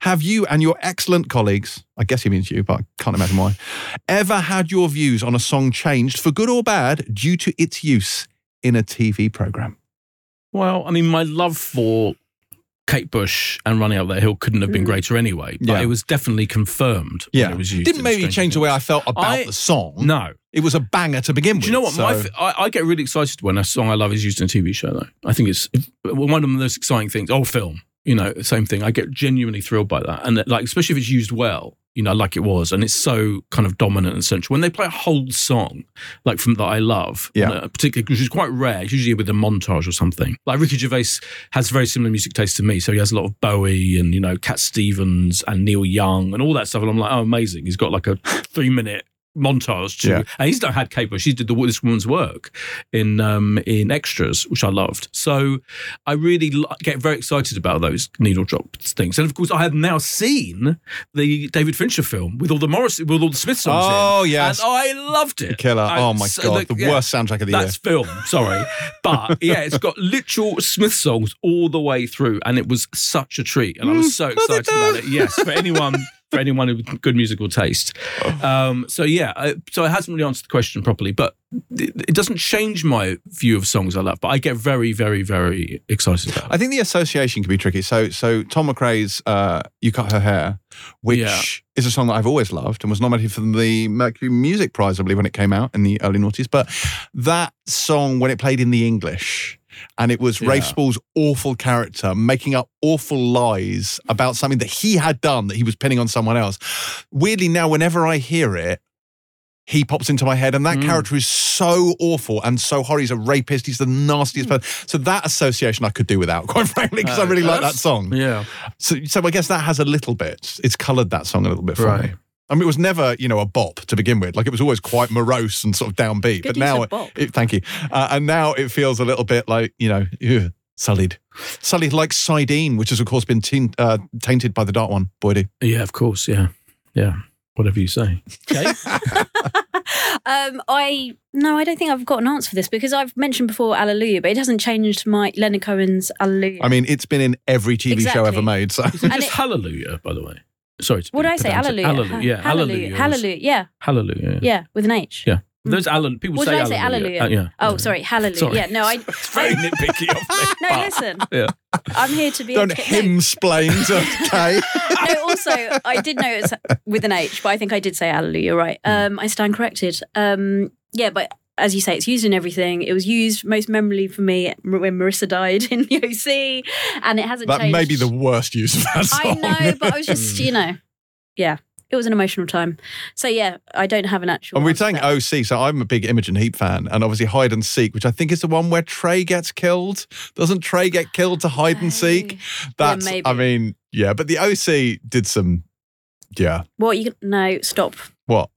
Have you and your excellent colleagues, I guess he means you, but I can't imagine why, ever had your views on a song changed for good or bad due to its use in a TV program? Well, I mean, my love for Kate Bush and Running Up That Hill couldn't have been Mm. greater anyway, but Yeah. it was definitely confirmed when it was used. Didn't maybe change the way I felt about I- the song. No. It was a banger to begin with. Do you know what? My, so- f- I, I get really excited when a song I love is used in a TV show, though. I think it's one of the most exciting things. Or film, you know, same thing. I get genuinely thrilled by that. And like, especially if it's used well, you know, like it was, and it's so kind of dominant and central. When they play a whole song, like from that I love, Yeah. uh, particularly, which is quite rare, it's usually with a montage or something. Like Ricky Gervais has very similar music taste to me. So he has a lot of Bowie and, you know, Cat Stevens and Neil Young and all that stuff. And I'm like, oh, amazing. He's got like a three minute montage to, Yeah. and he's not had Bush. She did the, this woman's work in um, in extras, which I loved. So I really li- get very excited about those needle drop things. And of course, I have now seen the David Fincher film with all the Morris, with all the Smith songs Oh, in, yes. and I loved it. Killer. Oh my so God. The, yeah, worst soundtrack of the year. That's film, sorry. But yeah, it's got literal Smith songs all the way through, and it was such a treat. And I was so excited about it. Yes, for anyone. For anyone with good musical taste, um, so yeah, I, so it hasn't really answered the question properly, but it, it doesn't change my view of songs I love. But I get very, very, very excited about. It. I think the association can be tricky. So, so Tom McRae's uh, "You Cut Her Hair," which Yeah. is a song that I've always loved and was nominated for the Mercury Music Prize, I believe, when it came out in the early noughties. But that song, when it played in the English, and it was Rafe Yeah. Spall's awful character making up awful lies about something that he had done that he was pinning on someone else. Weirdly, now whenever I hear it. He pops into my head, and that Mm. character is so awful and so horrible. He's a rapist. He's the nastiest Mm. person. So that association I could do without, quite frankly, because I really like that Uh, song. Yeah, So, so I guess that has a little bit. It's coloured that song a little bit for Right. me. I mean, it was never, you know, a bop to begin with. Like it was always quite morose and sort of downbeat. Good but use now, of bop. it, thank you. Uh, and now it feels a little bit like, you know, ugh, sullied, sullied like Sidene, which has of course been teen, uh, tainted by the dark one. Boydie. yeah, of course, yeah, yeah. Whatever you say. Okay. um, I no, I don't think I've got an answer for this because I've mentioned before Alleluia, but it hasn't changed my Leonard Cohen's Alleluia. I mean, it's been in every TV show ever made. So Is And just it- Hallelujah, by the way? Sorry. To what be did I say? pedantic. Alleluia. Hallelujah. Yeah, Hallelujah. Hallelujah. was- Hallelujah. Yeah. Hallelujah. Yeah. With an H. Yeah. There's Alan. People What say did I say? Hallelujah. Hallelujah. Uh, yeah. Oh, sorry. Hallelujah. Sorry. Yeah. No, I. It's very nitpicky of me. No, but- listen. Yeah. I'm here to be. don't educa- no, him splain to Kay. no, also, I did know it's with an H, but I think I did say hallelujah, you're right? Hmm. Um, I stand corrected. Um, yeah, but as you say, it's used in everything. It was used most memorably for me when Marissa died in the OC, and it hasn't that changed. may be the worst use of that song. I know, but I was just, you know, yeah, it was an emotional time. So yeah, I don't have an actual. And we're saying. OC, so I'm a big Imogen Heap fan, and obviously Hide and Seek, which I think is the one where Trey gets killed. Doesn't Trey get killed to hide and seek? That's, maybe. I mean, yeah, but the OC did some, yeah. What you? No, stop. What?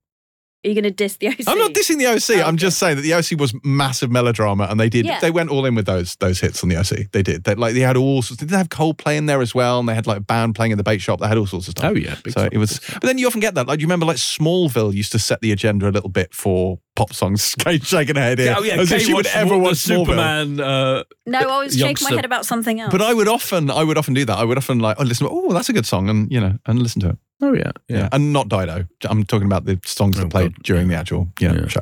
Are you going to diss the OC? I'm not dissing the OC. Oh, I'm okay. just saying that the OC was massive melodrama, and they did. Yeah. They went all in with those those hits on the OC. They did. They like they had all sorts. Did they have Coldplay in there as well? And they had like a band playing in the bait shop. They had all sorts of stuff. Oh yeah. big So time, it was, but then you often get that. Like, you remember, like Smallville used to set the agenda a little bit for pop songs. Kate shaking her head here, Yeah, oh yeah. as if Kate she would watched ever watch Superman. Uh, No, I was shaking my youngster. head about something else. But I would often, I would often do that. I would often like, oh, listen, oh, that's a good song, and you know, and listen to it. oh yeah. Yeah, and not Dido. I'm talking about the songs that Oh, played God. during the actual, you know, Yeah. show,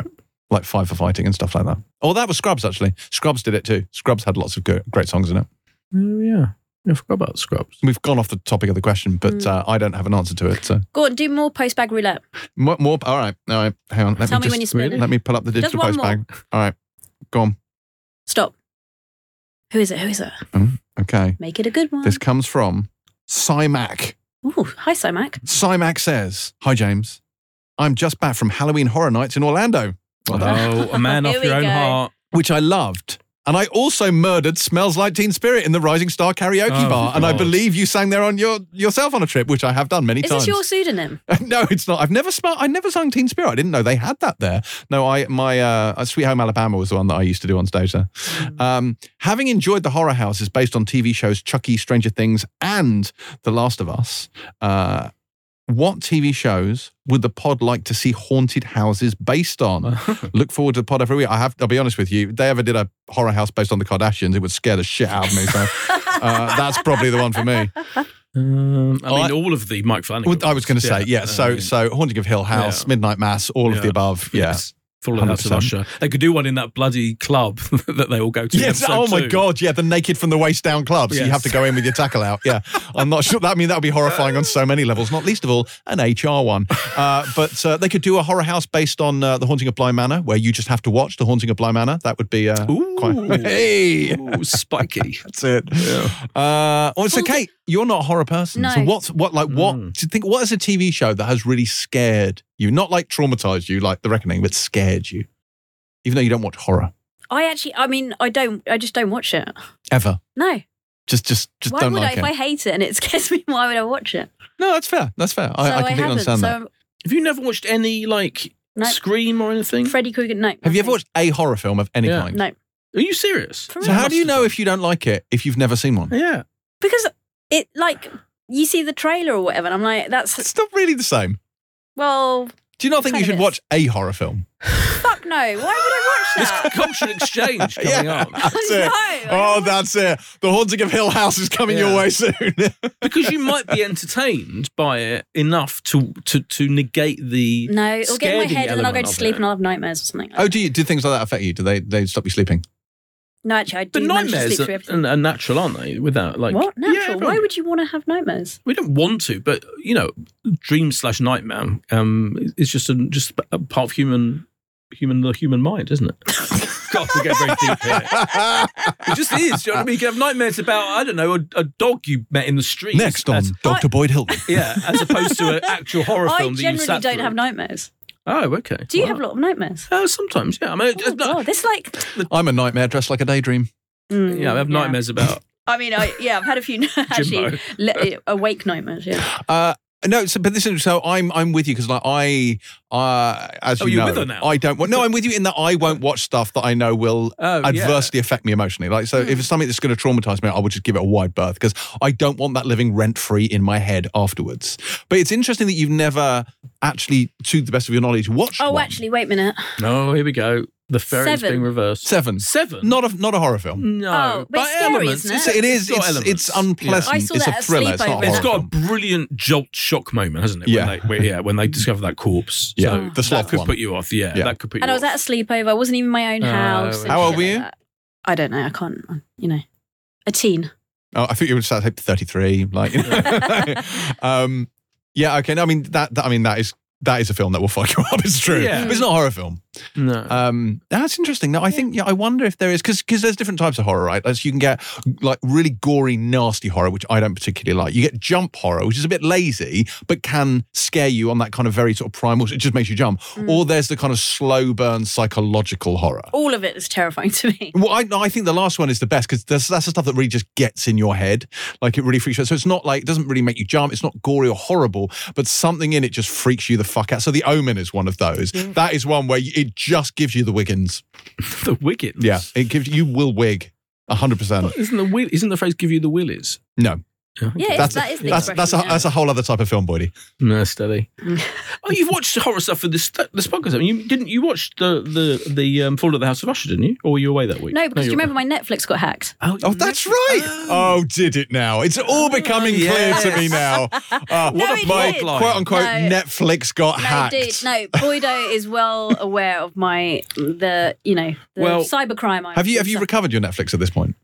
like Five for Fighting and stuff like that. Oh, that was Scrubs actually. Scrubs did it too. Scrubs had lots of good, great songs in it. Oh yeah. I forgot about Scrubs. We've gone off the topic of the question, but Mm. uh, I don't have an answer to it. So Go on, do more post bag roulette. more, more all right, all right. Hang on. Let Tell me me just when you spin really? it. let me pull up the digital one post more. bag. All right, go on. Stop. Who is it? Who is it? Okay, Make it a good one. this comes from Cymac. Ooh, hi, Simac. Cymac says, "Hi James, I'm just back from Halloween Horror Nights in Orlando." Well. Oh, a man Here off your own go. heart. which I loved. And I also murdered Smells Like Teen Spirit in the Rising Star karaoke Oh, bar. And I believe you sang there on your yourself on a trip, which I have done many Is times. Is this your pseudonym? no, it's not. I've never smelled, I never sung Teen Spirit. I didn't know they had that there. No, I my uh, Sweet Home Alabama was the one that I used to do on stage there. Um, having enjoyed the horror houses based on TV shows Chucky, Stranger Things, and The Last of Us, uh, what TV shows would the pod like to see haunted houses based on? Look forward to the pod every week. I have. I'll be honest with you. If they ever did a horror house based on the Kardashians, it would scare the shit out of me. So uh, that's probably the one for me. Um, I mean, I- all of the Mike Flanagan. I was going to say, yeah. I So, mean, so Haunting of Hill House, Yeah. Midnight Mass, all of the above. Yeah. yes, Full of House of 100%. Usher. They could do one in that bloody club that they all go to. Yes. Oh my two. God. Yeah. The naked from the waist down club. So you have to go in with your tackle out. Yeah. I'm not sure. That I mean that would be horrifying on so many levels. Not least of all an HR one. Uh, but uh, they could do a horror house based on uh, the Haunting of Bly Manor, where you just have to watch the Haunting of Bly Manor. That would be uh, Ooh. quite. Hey. Ooh, spiky. That's it. Uh, oh, so Well, Kate, you're not a horror person. So No. what's what like what Mm. do you think? What is a TV show that has really scared you? Not like traumatized you, like The Reckoning, but scared you, even though you don't watch horror I actually, I mean, I don't, I just don't watch it. ever. No. Just, just, just why don't would like I? it. If I hate it and it scares me, why would I watch it? No, that's fair. That's fair. I, so I completely haven't. understand that. so Have you never watched any like No. Scream or anything? Freddy Krueger, no. Have you ever watched a horror film of any Yeah. kind? No, Are you serious? For So real? how do you know if you don't like it if you've never seen one? Yeah. because it like you see the trailer or whatever, and I'm like, that's It's not really the same. well, Do you not think you should watch a horror film? fuck no. Why would I watch This that? cultural exchange coming Yeah. up. That's it. Oh, I don't Oh, want- that's it. The Haunting of Hill House is coming Yeah. your way soon. because you might be entertained by it enough to to to negate the No, it'll get in my scaring head, and then I'll go element to of sleep it. and I'll have nightmares or something. Like oh, do you do things like that affect you? Do they they stop you sleeping? No, actually, I do But manage to nightmares sleep through are, everything. are natural, aren't they? Without like what Yeah, natural? Why would you want to have nightmares? we don't want to, but you know, dream slash nightmare um, is just a, just a part of human human the human mind, isn't it? God, we get very deep here. It just is. Do you know what I mean? You can have nightmares about I don't know a, a dog you met in the street. Next on As- Dr. Boyd Hilton. yeah, as opposed to an actual horror I film that you generally sat don't through. have nightmares. Oh, okay. Do you Well, have a lot of nightmares? Uh, sometimes, yeah. I mean, Oh, it's not- God, this like I'm a nightmare dressed like a daydream. Mm, yeah, I have nightmares about I mean, I, yeah, I've had a few actually Jimbo. le- awake nightmares. Yeah, Uh, no, so, but this is so I'm I'm with you because like I uh as Oh, you you're know with her now? I don't wa- no I'm with you in that I won't watch stuff that I know will Oh, yeah. adversely affect me emotionally. Like so, Hmm. if it's something that's going to traumatize me, I would just give it a wide berth because I don't want that living rent free in my head afterwards. But it's interesting that you've never actually, to the best of your knowledge, watched. Oh, one. actually, wait a minute. Oh, here we go. The fairy's Seven. being reversed. seven, Seven. not a not a horror film. no, Oh, but it's scary, elements. isn't it? So it is. got It's, elements. it's unpleasant. I saw it's that a at thriller. It's not a sleepover. horror It's got a film. brilliant jolt shock moment, hasn't it? Yeah. When they, where- yeah. When they discover that corpse. Yeah, So the sloth that could one. put you off. Yeah, Yeah. that could put you And I was off. at a sleepover. I wasn't even my own Oh, house. and How old shit were like you? that. I don't know. I can't. You know, a teen. Oh, I think you would say thirty three. Like, you know. um, yeah. Okay. No, I mean that, that. I mean that is that is a film that will fuck you up. It's true. Yeah. But it's not a horror film. no. Um, that's interesting. No, I think yeah. I wonder if there is because because there's different types of horror, right? As you can get like really gory, nasty horror, which I don't particularly like. You get jump horror, which is a bit lazy but can scare you on that kind of very sort of primal. It just makes you jump. Or there's the kind of slow burn psychological horror. All of it is terrifying to me. Well, I, I think the last one is the best because that's, that's the stuff that really just gets in your head. Like it really freaks you out. So it's not like, it doesn't really make you jump. It's not gory or horrible, but something in it just freaks you the fuck out. So The Omen is one of those. That is one where it just gives you the Wiggins. the Wiggins. Yeah. It gives you will wig. 100%. Isn't the will, isn't the phrase "give you the willies"? No, Yeah, it's, that's, that is the that's, that's, a, yeah. that's a whole other type of film, Boydie. No, steady. oh, you've watched horror stuff for this this podcast. I mean, you didn't you watch the the the um, Fall of the House of Usher, didn't you? Or were you away that week? No, because do you you're- remember my Netflix got hacked? Oh, Oh, that's right. Oh, did it now? It's all becoming clear to me now. Uh, No, it my did. quote unquote No. Netflix got No, hacked. dude, no. Boydo is well aware of my the you know the Well, cybercrime. I Have you have you so- recovered your Netflix at this point?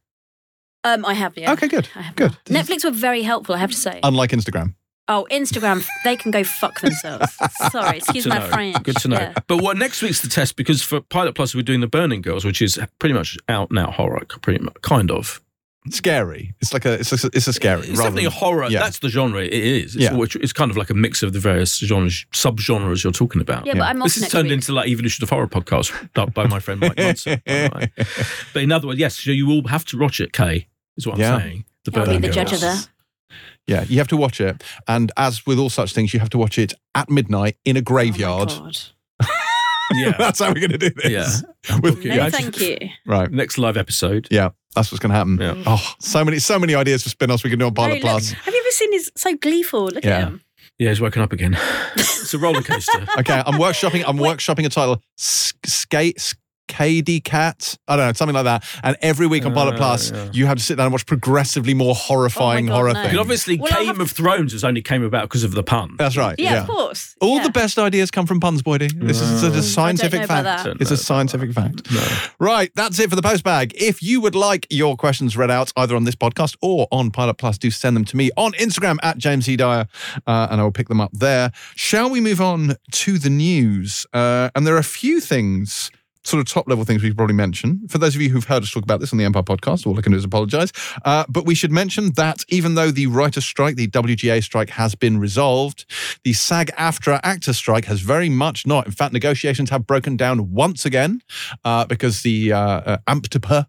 Um, I have. Yeah. Okay, good. I have Good. now. Netflix were very helpful. I have to say. Unlike Instagram. oh, Instagram, they can go fuck themselves. Sorry, excuse my know. French. Good to know. Yeah. But what next week's the test because for Pilot Plus we're doing the Burning Girls, which is pretty much out now horror, pretty much, kind of. Scary. It's like a it's a, it's a scary. It's rather definitely a than- horror. yeah. That's the genre. It is. It's, Yeah. which, it's kind of like a mix of the various genres, sub-genres you're talking about. Yeah, but I'm This has turned week. into like evolution of horror podcast by my friend Mike Munson. by the way. But in other words, yes, so you will have to watch it. Kay is what I'm saying. The I'll be the judge of that. Yeah, you have to watch it. And as with all such things, you have to watch it at midnight in a graveyard. Oh my God. Yeah, That's how we're going to do this. yeah. With- No, Yeah. thank you. Right. Next live episode. Yeah, that's what's going to happen. Yeah. Oh, so many, so many ideas for spin-offs we can do on No, Pilot look, Plus. have you ever seen his so gleeful? Look Yeah. at him. Yeah, he's woken up again. it's a roller coaster. Okay, I'm workshopping. I'm workshopping a title. Skate. KD Cat, I don't know, something like that. And every week on Pilot Uh, Plus, yeah. you have to sit down and watch progressively more horrifying Oh God, horror no. things. But obviously, Well, Game have- of Thrones has only came about because of the pun. That's right. Yeah, Yeah. of course. All Yeah. the best ideas come from puns, Boydie. This is a, a scientific fact. It's a scientific fact. Right, that's it for the postbag. If you would like your questions read out either on this podcast or on Pilot Plus, do send them to me on Instagram at James E. Dyer, uh, and I will pick them up there. Shall we move on to the news? Uh, and there are a few things. Sort of top level things we should probably mention. For those of you who've heard us talk about this on the Empire podcast, all I can do is apologize. Uh, but we should mention that even though the writer's strike, the WGA strike, has been resolved, the SAG AFTRA actor strike has very much not. In fact, negotiations have broken down once again uh, because the uh, uh, AMPTP,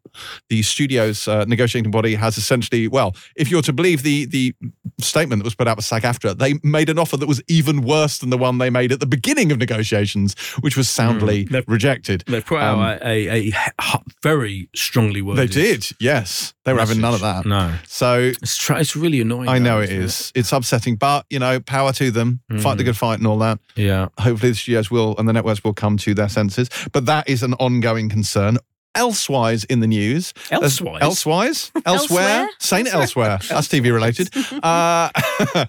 the studio's uh, negotiating body, has essentially, well, if you're to believe the the statement that was put out by SAG AFTRA, they made an offer that was even worse than the one they made at the beginning of negotiations, which was soundly They've- rejected. They've put Um, a, a, a very strongly worded. They did, yes. They were having none of that. No, So it's tra- it's really annoying. I know though, it isn't is. It's upsetting, but you know, power to them. Fight the Mhm. good fight and all that. Yeah. Hopefully, the studios will and the networks will come to their senses. But that is an ongoing concern. Elsewise in the news, there's- Elsewise? elsewise, elsewhere, Elsewhere? saying elsewhere. That's TV related. Uh,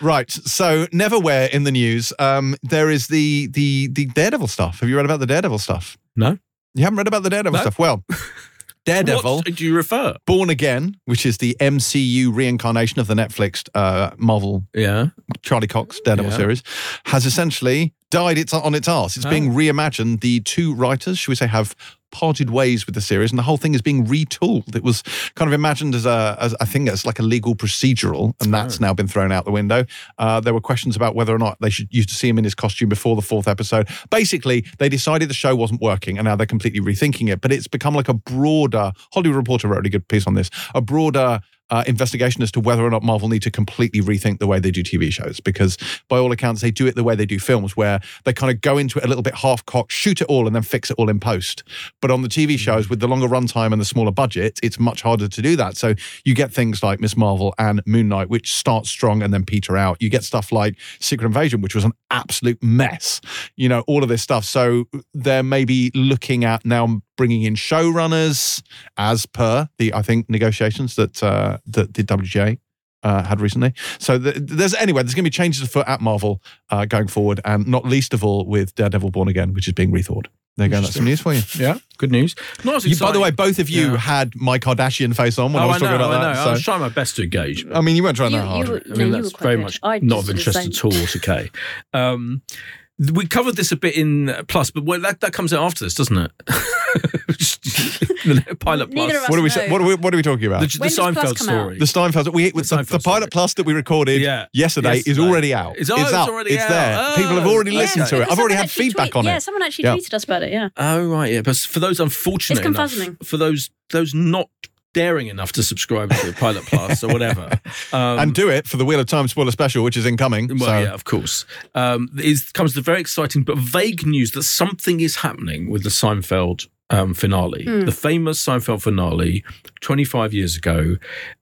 right. So, neverwhere in the news, um, there is the the the Daredevil stuff. Have you read about the Daredevil stuff? No. You haven't read about the Daredevil No. stuff. Well, Daredevil. What do you refer? Born Again, which is the MCU reincarnation of the Netflix uh, Marvel Yeah. Charlie Cox Daredevil Yeah. series, has essentially died its, on its arse. It's being Oh. reimagined. The two writers, should we say, have parted ways with the series, and the whole thing is being retooled. It was kind of imagined as a, as I think it's like a legal procedural, and that's Oh. now been thrown out the window. Uh, there were questions about whether or not they should used to see him in his costume before the fourth episode. Basically, they decided the show wasn't working, and now they're completely rethinking it. But it's become like a broader. Hollywood Reporter wrote a really good piece on this. A broader uh, investigation as to whether or not Marvel need to completely rethink the way they do TV shows because, by all accounts, they do it the way they do films, where they kind of go into it a little bit half cocked, shoot it all, and then fix it all in post. But on the TV shows, with the longer runtime and the smaller budget, it's much harder to do that. So you get things like Miss Marvel and Moon Knight, which start strong and then peter out. You get stuff like Secret Invasion, which was an absolute mess. You know, all of this stuff. So they're maybe looking at now bringing in showrunners as per the I think negotiations that uh, that the WGA uh, had recently. So th- there's anyway there's going to be changes afoot at Marvel uh, going forward, and not least of all with Daredevil Born Again, which is being rethought. There you go. That's some news for you. Yeah. Good news. Not as You- by the way, both of you Yeah. had my Kardashian face on when oh, I was I know, talking about I know. that. I was trying my best to engage. I mean, you weren't trying You- that hard. you- I mean, you that's very good. much I not of just did the interest at all to Kay. Um, we covered this a bit in uh, Plus, but that, that comes out after this, doesn't it? the Pilot Neither Plus. of what are we? know. What are we? What are we talking about? The, the When does Plus Seinfeld come out? story. The Steinfeld. We, the, the, Seinfeld the pilot story. plus that we recorded Yeah. yesterday, is Yesterday. already out. It's- oh, it's out. already it's out. there. Oh, People have oh, already yeah, listened to it. I've already had feedback tweet- on Yeah, someone actually Yeah. tweeted us about it. Yeah. Oh right, yeah. But for those unfortunate It's enough, for those those not daring enough to subscribe to Pilot Plus or whatever, um, and do it for the Wheel of Time spoiler special, which is incoming. Well, so. yeah, of course. Um, is comes the very exciting but vague news that something is happening with the Seinfeld um, finale, Hmm. the famous Seinfeld finale, 25 years ago.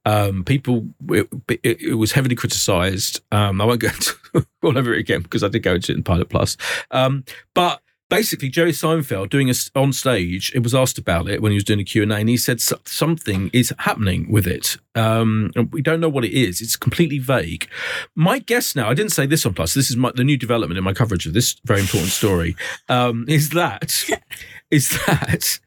Um, people, it, it, it was heavily criticised. Um, I won't go into all over it again because I did go into it in Pilot Plus. Um, but basically, Jerry Seinfeld doing a, on stage, it was asked about it when he was doing a Q&A and he said so- something is happening with it. Um, we don't know what it is. It's completely vague. My guess now, I didn't say this on Plus, this is my, the new development in my coverage of this very important story, um, is that is that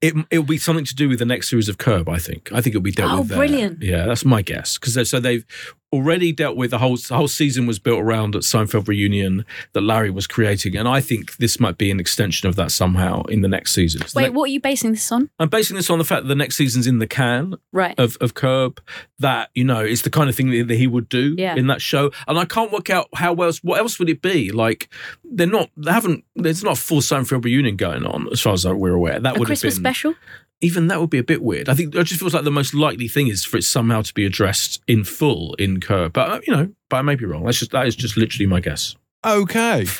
it, it'll be something to do with the next series of Curb, I think. I think it'll be dealt Oh, with there. brilliant. Yeah, that's my guess. Because so they've already dealt with the whole the whole season was built around that Seinfeld reunion that Larry was creating, and I think this might be an extension of that somehow in the next season. So Wait, what are you basing this on? I'm basing this on the fact that the next season's in the can Right. of, of Curb, that, you know, it's the kind of thing that, that he would do Yeah. in that show. And I can't work out how else, what else would it be? Like, they're not, they haven't, there's not a full Seinfeld reunion going on, as far as we're aware. That would Christmas have been, special? Even that would be a bit weird. I think it just feels like the most likely thing is for it somehow to be addressed in full in Curb. But, uh, you know, but I may be wrong. That's just, that is just literally my guess. Okay.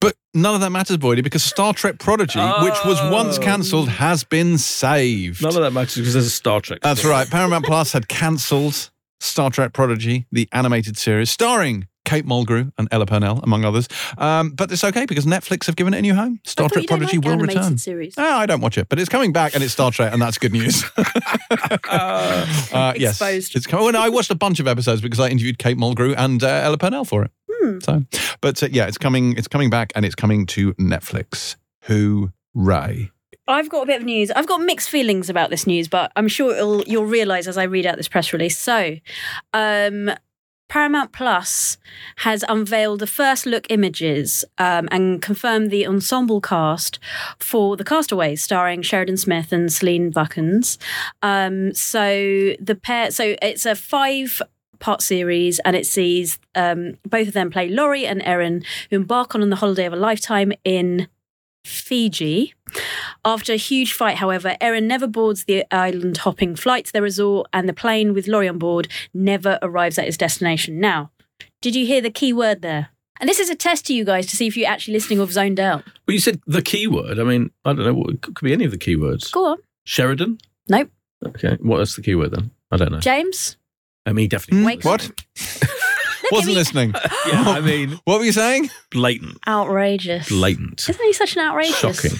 But none of that matters, Boydie, because Star Trek Prodigy, which was once Oh. cancelled, has been saved. None of that matters because there's a Star Trek. That's right. Paramount Plus had cancelled Star Trek Prodigy, the animated series, starring Kate Mulgrew and Ella Purnell, among others. Um, but it's okay because Netflix have given it a new home. Star Trek Prodigy like will return. Series. Ah, I don't watch it, but it's coming back and it's Star Trek, and that's good news. uh, yes, Exposed. it's coming. No, I watched a bunch of episodes because I interviewed Kate Mulgrew and uh, Ella Purnell for it. Hmm. So, but uh, yeah, it's coming. It's coming back, and it's coming to Netflix. Hooray! I've got a bit of news. I've got mixed feelings about this news, but I'm sure it'll, you'll realise as I read out this press release. So, um, Paramount Plus has unveiled the first look images um, and confirmed the ensemble cast for The Castaways, starring Sheridan Smith and Celine Buckens. Um, so the pair, so it's a five part series and it sees um, both of them play Laurie and Erin, who embark on the holiday of a lifetime in Fiji. After a huge fight, however, Erin never boards the island hopping flight to the resort, and the plane with Laurie on board never arrives at its destination. Now, did you hear the key word there? And this is a test to you guys to see if you're actually listening or zoned out. Well, you said the key word. I mean, I don't know. What, could be any of the keywords. Go on. Sheridan? Nope. Okay. What is the key word then? I don't know. James? I mean, definitely. Hmm? Wait. What? Look Wasn't listening. Yeah, I mean, What were you saying? blatant. Outrageous. Blatant. Isn't he such an outrageous? Shocking.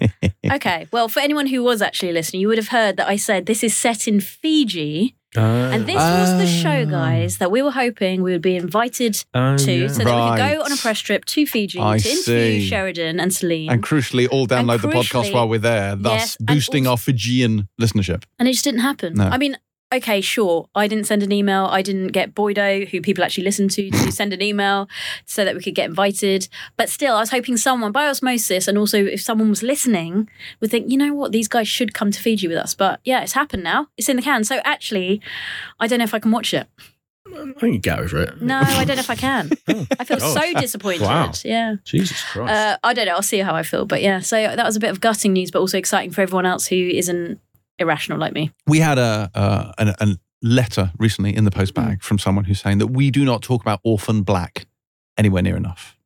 Okay, well, for anyone who was actually listening, you would have heard that I said this is set in Fiji. And this was the show, Ah. guys, that we were hoping we would be invited Oh, to yeah. so that we could Right. go on a press trip to Fiji I to interview see. Sheridan and Celine. And crucially, all download the podcast crucially- while we're there, thus Yes, and boosting also- our Fijian listenership. And it just didn't happen. No. I mean, okay, sure. I didn't send an email. I didn't get Boydo, who people actually listen to, to send an email so that we could get invited. But still, I was hoping someone, by osmosis, and also if someone was listening, would think, you know what, these guys should come to Fiji with us. But yeah, it's happened now. It's in the can. So actually, I don't know if I can watch it. I think you get over it. No, I don't know if I can. I feel so disappointed. Wow. Yeah. Jesus Christ. Uh, I don't know. I'll see how I feel. But yeah, so that was a bit of gutting news, but also exciting for everyone else who isn't irrational like me. We had a, uh, an, a letter recently in the post bag from someone who's saying that we do not talk about Orphan Black anywhere near enough.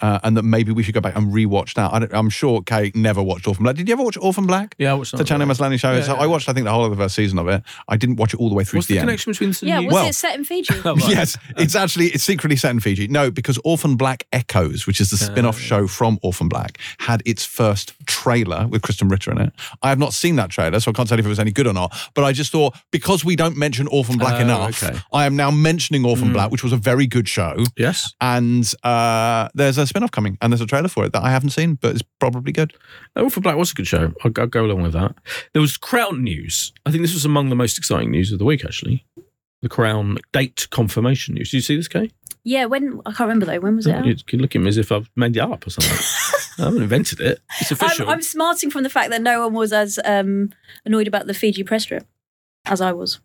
Uh, and that maybe we should go back and rewatch that. I don't, I'm sure Kate never watched Orphan Black. Did you ever watch Orphan Black? yeah, I watched The Channel Maslany show. Yeah, so yeah. I watched, I think, the whole of the first season of it. I didn't watch it all the way through What's to the, the, end. connection between this and Yeah, you? was Well- it set in Fiji? Oh, right. Yes, it's actually it's secretly set in Fiji. No, because Orphan Black Echoes, which is the spin-off Oh. show from Orphan Black, had its first trailer with Krysten Ritter in it. I have not seen that trailer, so I can't tell you if it was any good or not. But I just thought because we don't mention Orphan Black Oh, enough, okay. I am now mentioning Orphan Mm. Black, which was a very good show. Yes. And uh, there's a spin-off coming, and there's a trailer for it that I haven't seen, but it's probably good. Oh, for Black was a good show. I'll, I'll go along with that. There was Crown news. I think this was among the most exciting news of the week, actually. The Crown date confirmation news. Did you see this, Kay? Yeah, when I can't remember though. When was it? You can look at me as if I've made it up or something. I haven't invented it. It's official. I'm, I'm smarting from the fact that no one was as um, annoyed about the Fiji press trip as I was.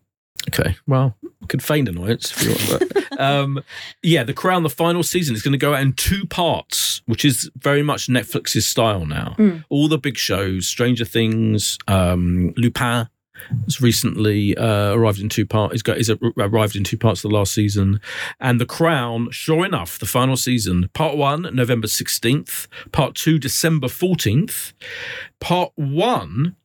Okay, well, I could feign annoyance if you want. But, um, yeah, The Crown, the final season, is going to go out in two parts, which is very much Netflix's style now. Mm. All the big shows, Stranger Things, um, Lupin has recently uh, arrived in two parts. Is, got, is arrived in two parts of the last season, and The Crown. Sure enough, the final season, part one, November sixteenth. Part two, December fourteenth. Part one.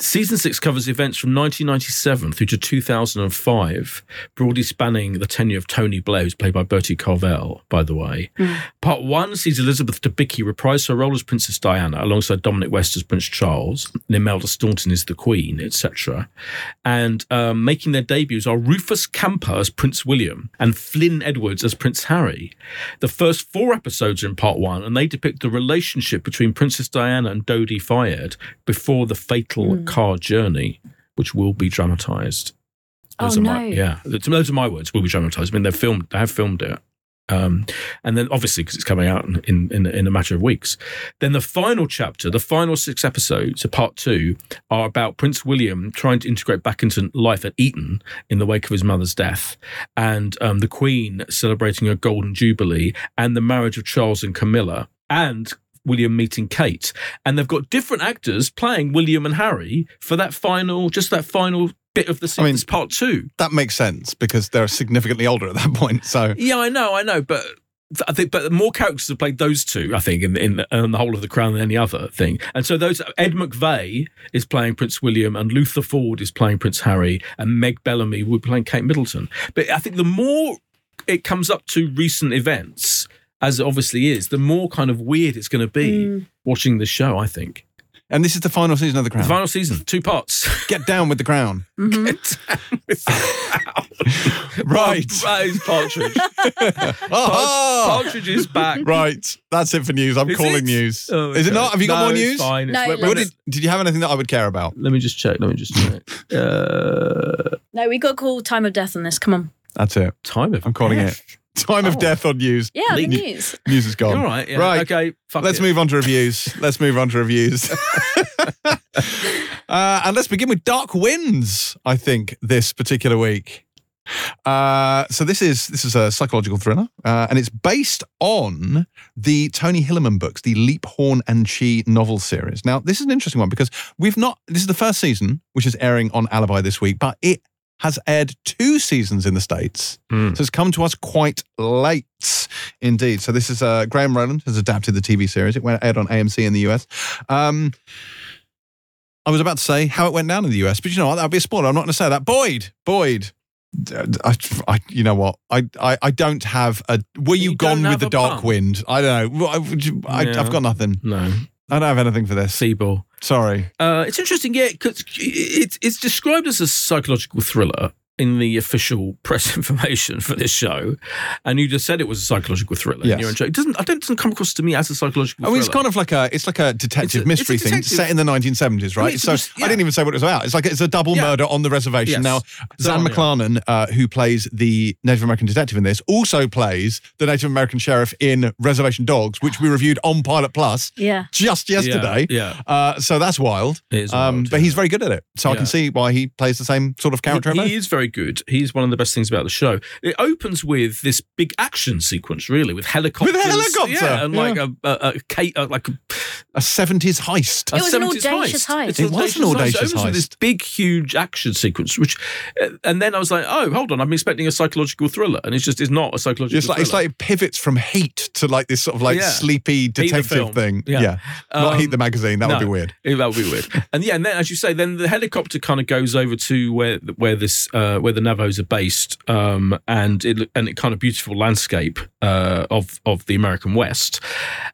Season six covers events from 1997 through to 2005, broadly spanning the tenure of Tony Blair, who's played by Bertie Carvel, by the way. Part one sees Elizabeth Debicki reprise her role as Princess Diana alongside Dominic West as Prince Charles, and Imelda Staunton is the Queen, etc. And um, making their debuts are Rufus Kampa as Prince William and Flynn Edwards as Prince Harry. The first four episodes are in part one, and they depict the relationship between Princess Diana and Dodi Fayed before the fatal car journey, which will be dramatised. Oh, Those my, no. yeah, those are my words. Will be dramatised. I mean, they've filmed. They have filmed it. Um, and then obviously because it's coming out in, in in a matter of weeks. Then the final chapter, the final six episodes, so part two, are about Prince William trying to integrate back into life at Eton in the wake of his mother's death, and um, the Queen celebrating her golden jubilee, and the marriage of Charles and Camilla, and William meeting Kate, and they've got different actors playing William and Harry for that final, just that final bit of the season. mean- it's part two. That makes sense because they're significantly older at that point. So Yeah, I know, I know, but I think, but more characters have played those two. I think in in, in the whole of the Crown than any other thing. And so those Ed McVey is playing Prince William, and Luther Ford is playing Prince Harry, and Meg Bellamy will be playing Kate Middleton. But I think the more it comes up to recent events, as it obviously is, the more kind of weird it's going to be Mm. watching the show. I think And this is the final season of The Crown. the final season, two parts. Get down with the crown. Mhm. Right. Rose Partridge. Ah! Partridge is back. Right. That's it for news. I'm Is calling it? news. Oh, is it not? Have you got No, more it's news? Fine. It's- No, wait, wait, What did, did you have anything that I would care about? Let me just check. Let me just check. Uh, No, we got to call time of death on this. Come on. That's it. time of I'm calling death. it. Time of Oh. death on news. Yeah, the news. News is gone. All right. Yeah. Right. Okay. Fuck Let's it. move on to reviews. Let's move on to reviews. uh, and let's begin with Dark Winds, I think, this particular week. Uh, so this is this is a psychological thriller, uh, and it's based on the Tony Hillerman books, the Leaphorn and Chee novel series. Now, this is an interesting one because we've not. This is the first season, which is airing on Alibi this week, but it has aired two seasons in the states. Hmm. So it's come to us quite late indeed. So this is uh, Graham Roland has adapted the TV series. It went aired on AMC in the US. Um, I was about to say how it went down in the US, but you know what? That would be a spoiler. I'm not going to say that. Boyd, Boyd. I, I- you know what? I, I, I don't have a. Were you, You gone with the dark pun? wind? I don't know. I, I, Yeah. I've got nothing. No. I don't have anything for this. Seaball. Sorry. Uh, it's interesting, yeah, because it's it's described as a psychological thriller in the official press information for this show, and you just said it was a psychological thriller. in Yes. your intro. It doesn't. I don't. It doesn't come across to me as a psychological. I mean, it's kind of like a it's like a detective It's a- mystery it's a thing set in the 1970s, right? it's so just- I didn't even say what it was about. It's like it's a double Yeah. murder on the reservation. Yes. Now, Zahn on, yeah. McClarnon, uh, who plays the Native American detective in this, also plays the Native American sheriff in Reservation Dogs, which we reviewed on Pilot Plus Yeah. just yesterday. Yeah, Uh, so that's wild. It is um, wild, but yeah. he's very good at it. So I can see why he plays the same sort of character. He, he is very good. He's one of the best things about the show. It opens with this big action sequence, really, with helicopters, with a helicopter, yeah, and yeah. like a, a, a, ca- uh, like a a 70s heist. It was an audacious heist. It's It was an audacious It opens with this big, huge action sequence, which, uh, and then I was like, oh, hold on, I'm expecting a psychological thriller, and it's just it's not a psychological. It's like it's like it pivots from Heat to like this sort of like Yeah. sleepy the detective thing. Yeah. Not Um, Heat the magazine. That would be weird. That would be weird. and yeah, and then as you say, then the helicopter kind of goes over to where where this uh, where the Navajos are based, um, and it and it kind of beautiful landscape uh, of of the American West,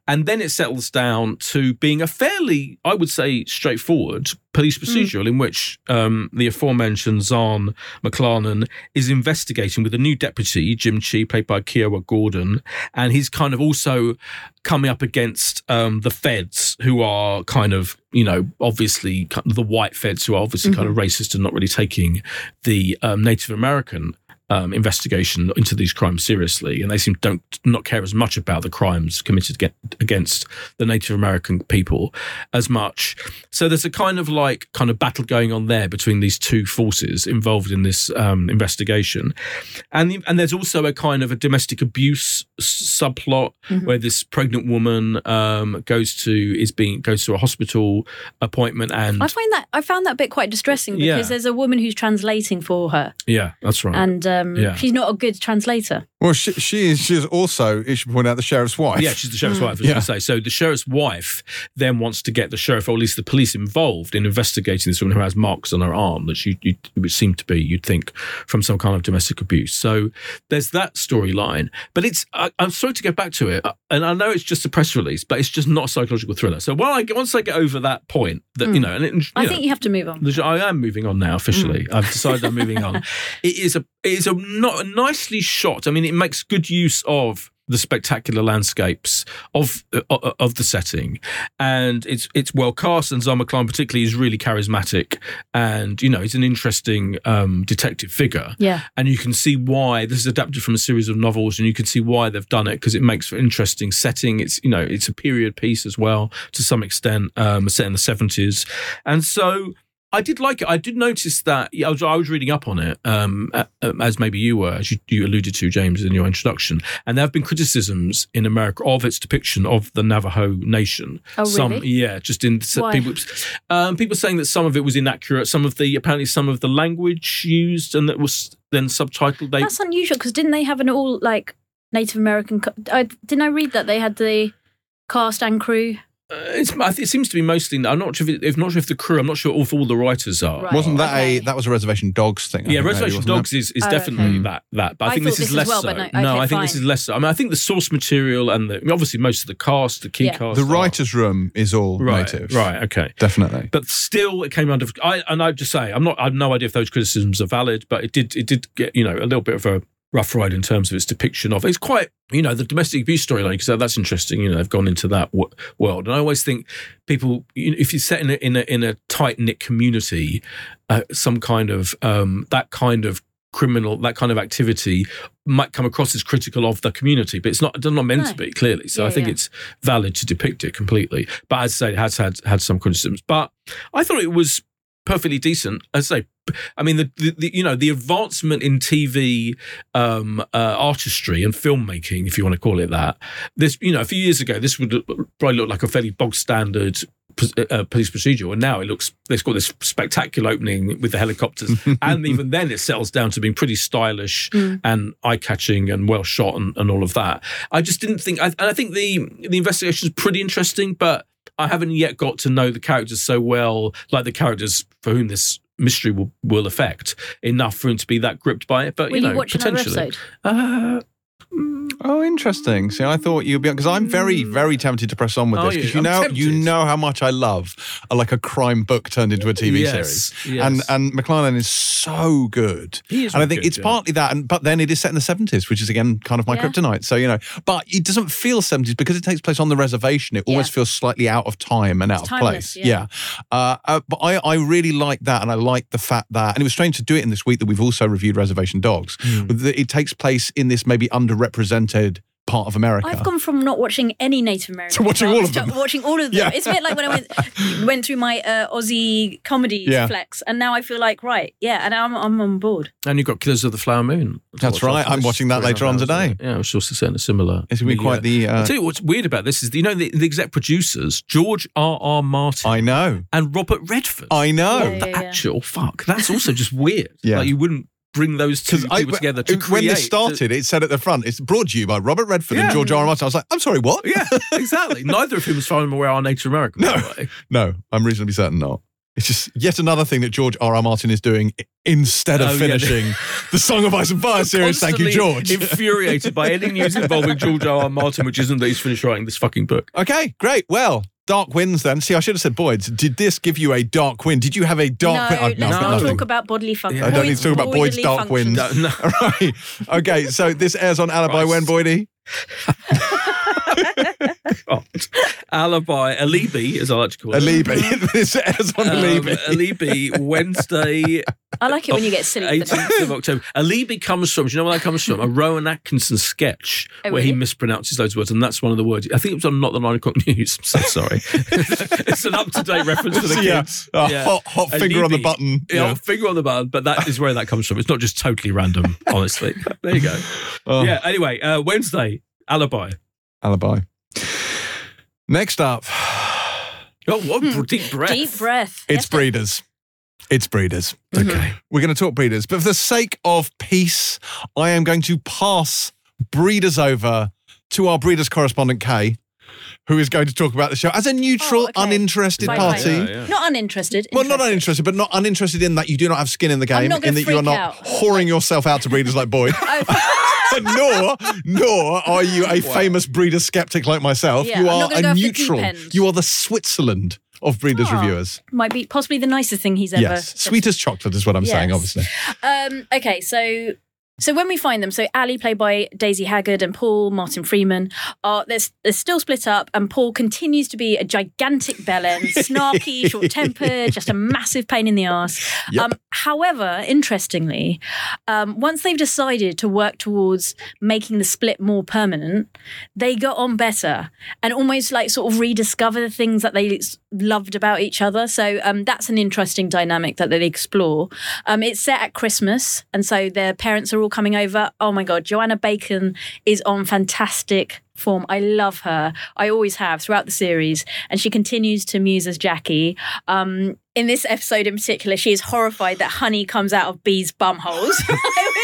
and then it settles down to being a fairly, I would say, straightforward police procedural in which um, the aforementioned Zahn McClarnon is investigating with a new deputy, Jim Chee, played by Kiowa Gordon, and he's kind of also coming up against um, the feds who are kind of, you know, obviously kind of the white feds who are obviously kind of racist and not really taking the um, Native American um, investigation into these crimes seriously, and they seem don't not care as much about the crimes committed against the Native American people as much. So there's a kind of like kind of battle going on there between these two forces involved in this um, investigation, and the, and there's also a kind of a domestic abuse s- subplot where this pregnant woman um, goes to is being goes to a hospital appointment and I find that I found that bit quite distressing because Yeah. there's a woman who's translating for her, yeah, that's right. and um, Yeah. she's not a good translator. Well, she, she is. She is also. It should point out the sheriff's wife. Yeah, she's the sheriff's wife, I was Yeah. going to say. So the sheriff's wife then wants to get the sheriff, or at least the police, involved in investigating this woman who has marks on her arm that she you, it would seem to be, you'd think, from some kind of domestic abuse. So there's that storyline. But it's, I, I'm sorry to get back to it, uh, and I know it's just a press release, but it's just not a psychological thriller. So while I once I get over that point, that you know, and it, you I know, think you have to move on. the- I am moving on now officially. I've decided I'm moving on. It is a it is a not a nicely shot. I mean, it makes good use of the spectacular landscapes of uh, of the setting, and it's it's well cast. And Zahn McClarnon particularly is really charismatic, and you know he's an interesting um, detective figure. Yeah. And you can see why this is adapted from a series of novels, and you can see why they've done it because it makes for interesting setting. It's you know it's a period piece as well to some extent, um, set in the seventies, and so I did like it. I did notice that I was, I was reading up on it, um, um, as maybe you were, as you, you alluded to, James, in your introduction. And there have been criticisms in America of its depiction of the Navajo Nation. Oh, Some, really? yeah, just in Why? people, um, people saying that some of it was inaccurate. Some of the apparently some of the language used and that was then subtitled. They That's unusual because didn't they have an all like Native American? I, didn't I read that they had the cast and crew Uh, it's, it seems to be mostly. I'm not sure if, it, if not sure if the crew. I'm not sure if all the writers are. Right. Wasn't that okay. a that was a Reservation Dogs thing? I Yeah, think, maybe, Reservation? Dogs is, is Oh, definitely okay. that that, but I, I think this is less well, so. but no- okay, I think this is less so. I mean, I think the source material and the obviously most of the cast, the key Yeah. cast, The are- writers' room is all right, natives, right, okay. Definitely. But still, it came under. I and I just say, I'm not. I have no idea if those criticisms are valid, but it did. It did get you know a little bit of a rough ride in terms of its depiction of. It's quite you know the domestic abuse storyline because that's interesting. You know they've gone into that w- world, and I always think people, you know, if you're set in a in a, in a tight knit community, uh, some kind of um, that kind of criminal that kind of activity might come across as critical of the community but it's not it's not meant No. to be clearly so Yeah, i think yeah. it's valid to depict it completely but as i say it has had had some criticisms but i thought it was perfectly decent as i say i mean the, the, the you know the advancement in tv um uh, artistry and filmmaking if you want to call it that this you know a few years ago this would probably look like a fairly bog standard uh, police procedural and now it looks it's got this spectacular opening with the helicopters. And even then it settles down to being pretty stylish Mm. and eye-catching and well shot and, and all of that. I just didn't think I, and i think the the investigation is pretty interesting but i haven't yet got to know the characters so well like the characters for whom this mystery will, will affect enough for him to be that gripped by it but Will you you, know watch another potentially episode? uh, Oh, interesting. See, I thought you'd be because I'm very, very tempted to press on with Are this because you? you know, you know how much I love a, like a crime book turned into a TV yes, series. yes. And and McClarnon is so good. He is and I think good, it's yeah. partly that, and but then it is set in the seventies, which is again kind of my Yeah. kryptonite. So you know, but it doesn't feel seventies because it takes place on the reservation. It almost Yeah. feels slightly out of time and out It's of place. yeah. Uh, uh, but I I really like that, and I like the fact that, and it was strange to do it in this week that we've also reviewed Reservation Dogs. That it takes place in this maybe underrepresented part of America. I've gone from not watching any Native American To watching all of to them. watching all of them. Yeah. It's a bit like when I went went through my uh, Aussie comedy Yeah. flex, and now I feel like right, yeah, and I'm I'm on board. and you've got Killers of the Flower Moon That's right. I'm watching that Three and a later on today. isn't it? Yeah, it's also set in a similar. It's gonna be quite the. I'll Uh, tell you what's weird about this is, you know, the, the exec producers, George R. R. Martin I know. and Robert Redford. I know. Yeah, the yeah. actual fuck. That's also just weird. Yeah. Like you wouldn't bring those two people together to when this create- started, it said at the front, "It's brought to you by Robert Redford and George R. R. Martin." I was like, "I'm sorry, what?" Yeah, exactly. Neither of whom, as far aware, are Native American. by No. the way. No, I'm reasonably certain not. It's just yet another thing that George R. R. Martin is doing instead of Oh, yeah. finishing the Song of Ice and Fire series. Thank you, George. infuriated by any news involving George R. R. Martin, which isn't that he's finished writing this fucking book. okay, great. Well, Dark Winds then. See, I should have said Boyd's. Did this give you a dark wind? Did you have a dark no, wind? Oh, let's no, not nothing. talk about bodily function. I don't need to talk about Boyd's dark wind. No, no. right. Okay, so this airs on Alibi Christ. when, Boydie? God. Alibi, Alibi, as I like to call it. Alibi. this airs on Um, Alibi. Alibi, Wednesday, I like it when you get silly. 18th of October. Alibi comes from, do you know where that comes from? A Rowan Atkinson sketch Oh, where he really? mispronounces those words, and that's one of the words. I think it was on Not the Nine O'Clock News. I'm so sorry. it's an up to date reference for the yeah, kids. a Yeah. hot, hot finger on the Alibi. button. Yeah, finger on the button, but that is where that comes from. It's not just totally random, honestly. There you go. Oh, Yeah, anyway, uh, Wednesday, Alibi. Alibi. Next up, Oh, what hmm. deep breath. Deep breath. it's Yes, breeders. It's breeders. Mm-hmm. Okay. We're going to talk breeders, but for the sake of peace, I am going to pass breeders over to our breeders correspondent Kay, who is going to talk about the show as a oh, neutral, Oh, okay. uninterested Fine, party. fine. Yeah, yeah. Not uninterested. Well, not uninterested, but not uninterested in that you do not have skin in the game, not in gonna that you are not out. whoring yourself out to breeders like Boyd. Oh, Oh, nor, nor are you a famous breeder skeptic like myself. Yeah, you are a go off the deep neutral. You are the Switzerland of breeders Ah. reviewers. might be possibly the nicest thing he's ever. Yes, said. sweet as chocolate is what I'm saying. Obviously, Um, okay, so so when we find them, so Ali, played by Daisy Haggard, and Paul Martin Freeman, are they're, they're still split up, and Paul continues to be a gigantic bellend, snarky, short tempered, just a massive pain in the ass. Yep. Um, however, interestingly, um, once they've decided to work towards making the split more permanent, they got on better and almost like sort of rediscover the things that they loved about each other. So um, that's an interesting dynamic that they explore. Um, it's set at Christmas, and so their parents are all coming over. Oh my God, Joanna Bacon is on fantastic form. I love her. I always have throughout the series. And she continues to muse as Jackie. Um, in this episode in particular, she is horrified that honey comes out of bees' bum holes.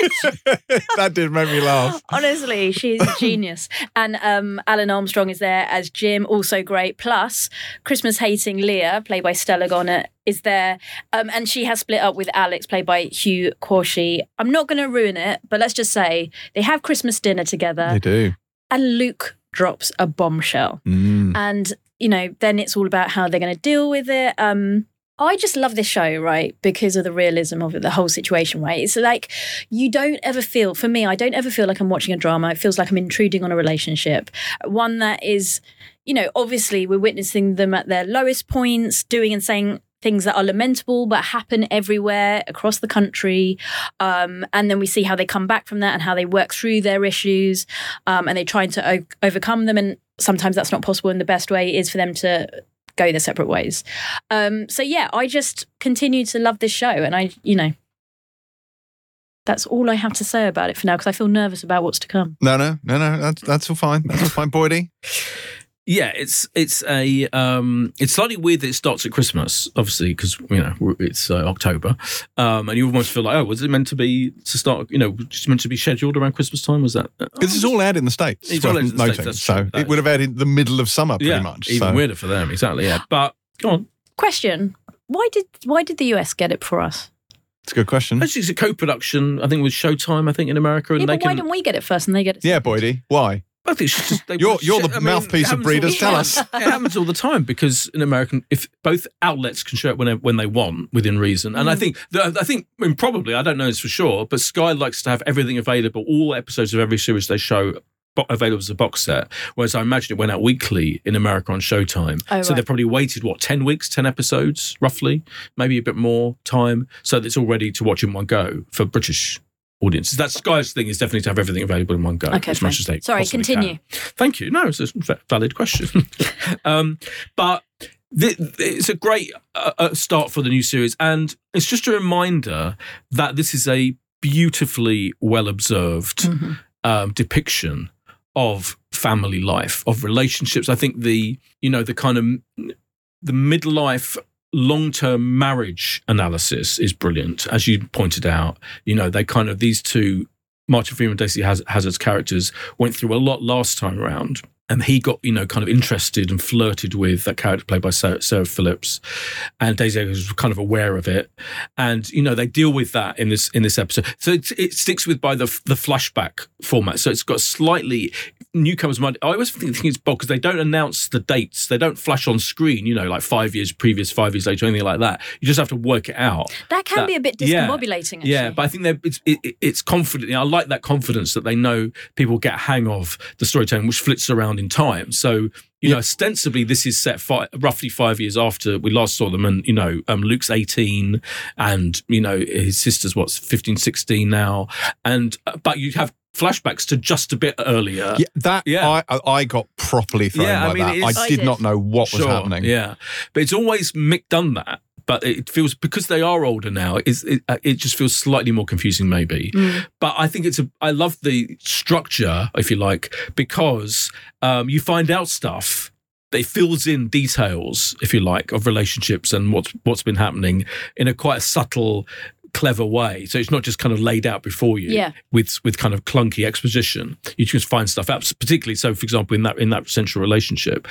that did make me laugh. Honestly, she's a genius. And um, Alun Armstrong is there as Jim, also great. Plus, Christmas hating Leah, played by Stella Gonet, is there. Um, and she has split up with Alex, played by Hugh Corshi. I'm not going to ruin it, but let's just say they have Christmas dinner together, They do. And Luke drops a bombshell. Mm. And, you know, then it's all about how they're going to deal with it. Um, I just love this show, right? Because of the realism of it, the whole situation, right? It's like you don't ever feel, for me, I don't ever feel like I'm watching a drama. It feels like I'm intruding on a relationship. One that is, you know, obviously we're witnessing them at their lowest points, doing and saying things that are lamentable but happen everywhere across the country um, and then we see how they come back from that and how they work through their issues um, and they're trying to o- overcome them and sometimes that's not possible and the best way is for them to go their separate ways um, so yeah i just continue to love this show and i you know that's all i have to say about it for now because i feel nervous about what's to come No, no, no, no. That's that's all fine. That's all fine, Boydie. Yeah, it's it's a um, it's slightly weird that it starts at Christmas, obviously, because you know it's uh, October, um, and you almost feel like, oh, was it meant to be to start? You know, just meant to be scheduled around Christmas time? Was that? uh, This is all out in the states. It's all worth in the States, noting. that's so true. It would have aired in the middle of summer, pretty yeah, much. even so. weirder for them, exactly. Yeah, but go on. question why did why did the us get it before us It's a good question. Actually, it's a co-production. I think with Showtime. I think in America, and yeah, they but why can. didn't we get it first and they get it Yeah, Boydie. Why? I think it's just they You're- you're shit. the I mean, mouthpiece it of breeders. Tell us. it happens all the time because in American, if both outlets can show it when when they want within reason, and I mm. think I think I mean, probably I don't know this for sure, but Sky likes to have everything available, all episodes of every series they show. Available as a box set, whereas I imagine it went out weekly in America on Showtime. Oh, so right. they probably waited what ten weeks, ten episodes, roughly, maybe a bit more time, so that it's all ready to watch in one go for British audiences. That Sky's thing is definitely to have everything available in one go, Okay, as much as they Sorry, continue. can. Thank you. No, it's a valid question. um, but it's a great uh, uh, start for the new series, and it's just a reminder that this is a beautifully well observed Mhm. um, depiction of family life, of relationships. I think the you know the kind of the midlife long-term marriage analysis is brilliant. As you pointed out you know they kind of these two martin freeman daisy Haz- Haggard's characters went through a lot last time around and he got you know kind of interested and flirted with that character played by sarah, sarah phillips and daisy was kind of aware of it. And you know they deal with that in this in this episode. So it, it sticks with by the the flashback format. So it's got slightly newcomers might i always think, it's bold because they don't announce the dates they don't flash on screen you know like five years previous five years later anything like that you just have to work it out that can That- be a bit yeah. discombobulating actually. yeah, but I think they're, it's it, it- it's confident. you know, I like that confidence that they know people get a hang of the storytelling, which flits around in time. So you know, ostensibly this is set fi- roughly five years after we last saw them, and you know, um, Luke's eighteen, and you know his sister's what's 15, 16 now, and uh, but you have flashbacks to just a bit earlier. Yeah, that Yeah. I I I got properly thrown Yeah, I by mean, that. it's- I I did did. not know what was happening. Yeah, but it's always Mick done that. But it feels because they are older now. It's, it uh, it just feels slightly more confusing, maybe. Mm. But I think it's a. I love the structure, if you like, because um, you find out stuff. It fills in details, if you like, of relationships and what's what's been happening in a quite a subtle, clever way. So it's not just kind of laid out before you Yeah. with with kind of clunky exposition. You just find stuff out, particularly so. For example, in that in that central relationship,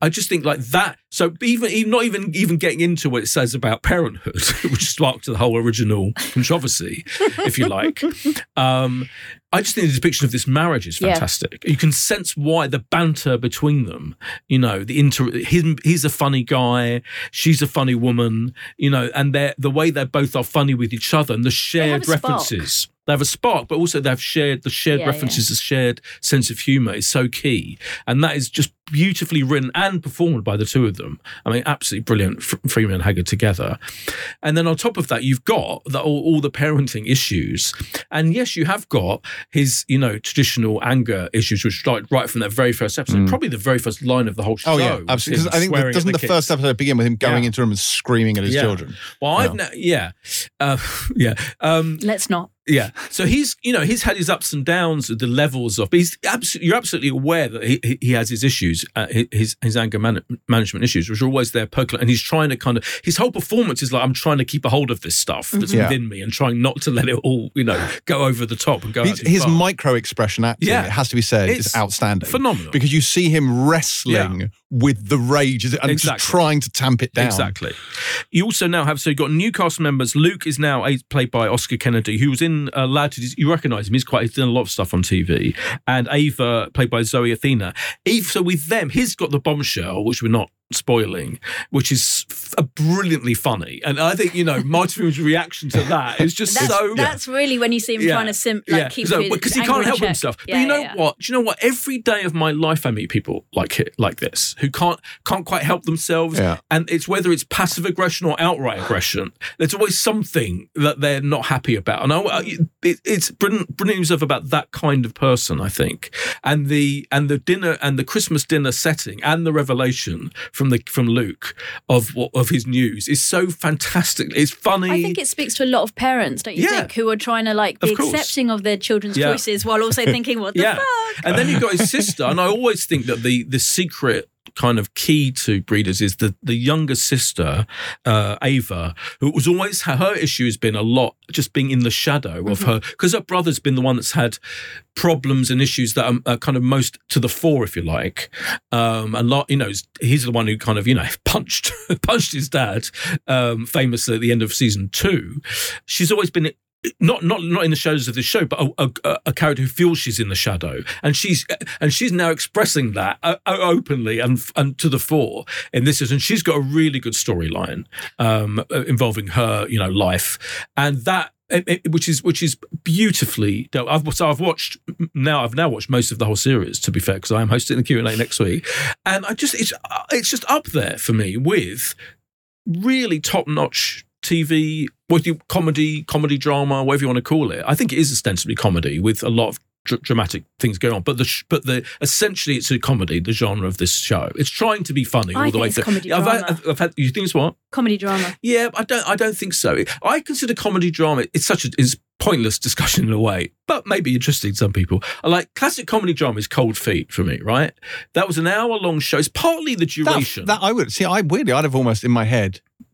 I just think like that. So even, even not even even getting into what it says about parenthood, which sparked the whole original controversy, if you like. Um, I just think the depiction of this marriage is Yeah. fantastic. You can sense why the banter between them. You know, the inter. Him, he's a funny guy. She's a funny woman. You know, and they're the way they both are funny with each other and the shared references. They have a spark, but also they've shared the shared Yeah, references, the shared sense of humor is so key, and that is just beautifully written and performed by the two of them. I mean, absolutely brilliant. Freeman and Haggard together, and then on top of that, you've got the, all, all the parenting issues, and yes, you have got his you know traditional anger issues, which start right from that very first episode, probably the very first line of the whole show. Oh yeah, absolutely. him 'Cause I think swearing the, doesn't the, kids. first episode begin with him going Yeah. into a room and screaming at his Yeah. children? Well, I've Yeah. ne- yeah, uh, yeah. Um, Let's not. Yeah. So he's, you know, he's had his ups and downs, the levels of. But he's absolutely, you're absolutely aware that he, he- has his issues, uh, his his anger man- management issues, which are always there percolate, and he's trying to kind of his whole performance is like I'm trying to keep a hold of this stuff that's Yeah. within me and trying not to let it all, you know, go over the top and go. His, out his micro expression acting, Yeah. it has to be said, It's is outstanding. phenomenal. Because you see him wrestling with the rage and Exactly. just trying to tamp it down. Exactly. You also now have so you've got new cast members. Luke is now played by Oscar Kennedy, who was in uh, Lad. You recognise him? He's quite. He's done a lot of stuff on TV. And Ava, played by Zoe Athena. Eve. So with them, he's got the bombshell, which we're not spoiling, which is f- brilliantly funny. And I think you know Martin Freeman's reaction to that is just That's, so. that's really when you see him Yeah. trying to sim, like keep his because he can't help check. himself. Yeah, but you know yeah, yeah. what? Do you know what? Every day of my life, I meet people like like this who can't can't quite help themselves, Yeah. and it's whether it's passive aggression or outright aggression. There's always something that they're not happy about, and I, I- it, it's brilliant, brilliant yourself about that kind of person, I think. And the and the dinner and the Christmas dinner setting and the revelation from the from Luke of what of his news is so fantastic. It's funny. I think it speaks to a lot of parents, don't you Yeah. think, who are trying to like be Of accepting of their children's Yeah. choices while also thinking, what the yeah. fuck? And then you've got his sister, and I always think that the the secret kind of key to breeders is the the younger sister uh ava who was always her issue has been a lot just being in the shadow of her because her brother's been the one that's had problems and issues that are, are kind of most to the fore if you like. Um and lot you know he's the one who kind of you know punched punched his dad um famously at the end of season two. She's always been not not not in the shadows of the show, but a, a, a character who feels she's in the shadow, and she's and she's now expressing that uh, uh, openly and and to the fore in this season. She's got a really good storyline um, uh, involving her, you know, life, and that. it- it- which is which is beautifully. I've so I've watched now. I've now watched most of the whole series. To be fair, because I am hosting the Q and A next week, and I just it's it's just up there for me with really top notch TV, what you comedy, comedy drama, whatever you want to call it. I think it is ostensibly comedy with a lot of dr- dramatic things going on, but the sh- but the essentially it's a comedy. The genre of this show, it's trying to be funny I all the think way it's through. comedy I've, drama. I've, I've had. You think it's what? Comedy drama. Yeah, I don't. I don't think so. I consider comedy drama. It's such a it's pointless discussion in a way, but maybe interesting to some people. I like classic comedy drama is Cold Feet for me. Right, that was an hour long show. It's partly the duration. that I would see. I weirdly, I'd have almost in my head s-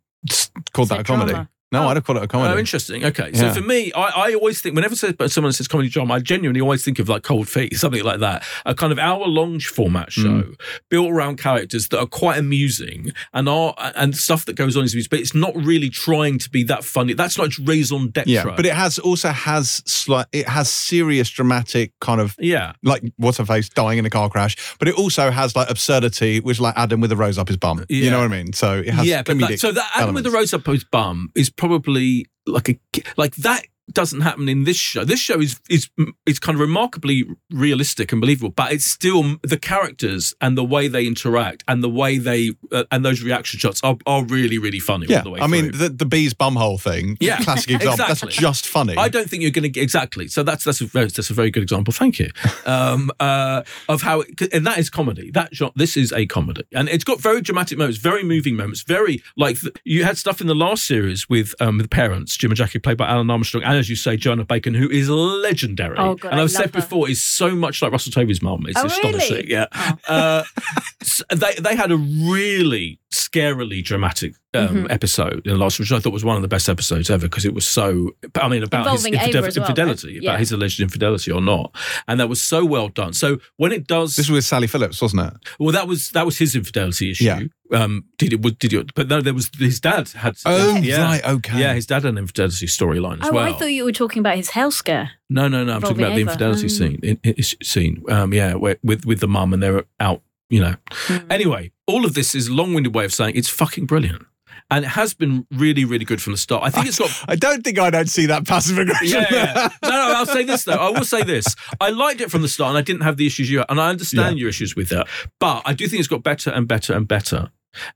called that a comedy. drama. No, Oh. I'd have called it a comedy. Oh, interesting. Okay. So Yeah. for me, I, I always think, whenever someone says comedy drama, I genuinely always think of like Cold Feet, something like that. A kind of hour long format show Mm. built around characters that are quite amusing and are and stuff that goes on in these movies, but it's not really trying to be that funny. That's not its raison d'etre. yeah, but it has also has slight. It has serious, dramatic kind of yeah. like what's her face dying in a car crash, but it also has like absurdity, which like Adam with a rose up his bum. You know what I mean? So it has yeah, but comedic that, so that Adam with the rose up his bum is probably like a like that doesn't happen in this show. This show is is is kind of remarkably realistic and believable, but it's still the characters and the way they interact and the way they uh, and those reaction shots are, are really really funny Yeah, all the way I mean the, the bee's bumhole thing. Yeah, classic example. exactly. That's just funny. I don't think you're going to get exactly. So that's that's a very, that's a very good example. Thank you. Um, uh, of how it, and that is comedy. That genre, this is a comedy, and it's got very dramatic moments, very moving moments, very like you had stuff in the last series with um, the parents, Jim and Jackie, played by Alun Armstrong, and as you say, Joanna Bacon, who is legendary. Oh, God, and I've said her. before, is so much like Russell Tovey's mum. It's Oh, astonishing. really? Yeah. Oh. Uh, s- they they had a really scarily dramatic um, Mm-hmm. episode in the last, which I thought was one of the best episodes ever because it was so. I mean, about his Involving Ava infidel- well, infidelity, right? about his alleged infidelity or not, and that was so well done. So when it does, this was with Sally Phillips, wasn't it? well, that was that was his infidelity issue. Yeah. Um, did it? Did it? But no, there was his dad had. Oh, yeah. right, okay. Yeah, his dad had an infidelity storyline as Oh, well. I thought you were talking about his health scare. No, no, no. I'm talking about the infidelity Ava. Mm. scene. In, in- scene. Um, yeah, where, with with the mum and they're out. You know. Hmm. Anyway, all of this is a long-winded way of saying it's fucking brilliant, and it has been really, really good from the start. I think it's got. I don't think I don't see that passive aggression. Yeah, yeah. No, no, I'll say this though. I will say this. I liked it from the start and I didn't have the issues you had. And I understand your issues with that. But I do think it's got better and better and better.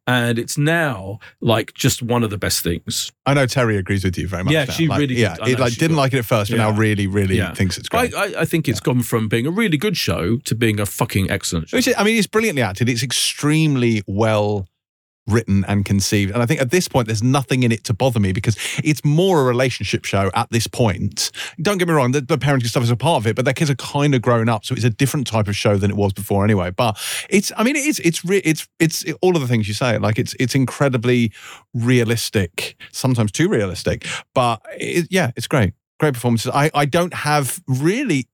And it's now like just one of the best things. I know Terry agrees with you very much. Yeah, now. she Like, really Yeah, did, it, like didn't like it at first, but Yeah. now really, really Yeah. thinks it's I, great. I, I think it's gone from being a really good show to being a fucking excellent show. Which is- I mean, it's brilliantly acted. It's extremely well written and conceived. And I think at this point, there's nothing in it to bother me because it's more a relationship show at this point. Don't get me wrong, the, the parenting stuff is a part of it, but their kids are kind of grown up, so it's a different type of show than it was before anyway. But it's, I mean, it's it's re- it's it's all of the things you say. Like it's it's incredibly realistic, sometimes too realistic, but it, yeah, it's great. Great performances. I, I don't have really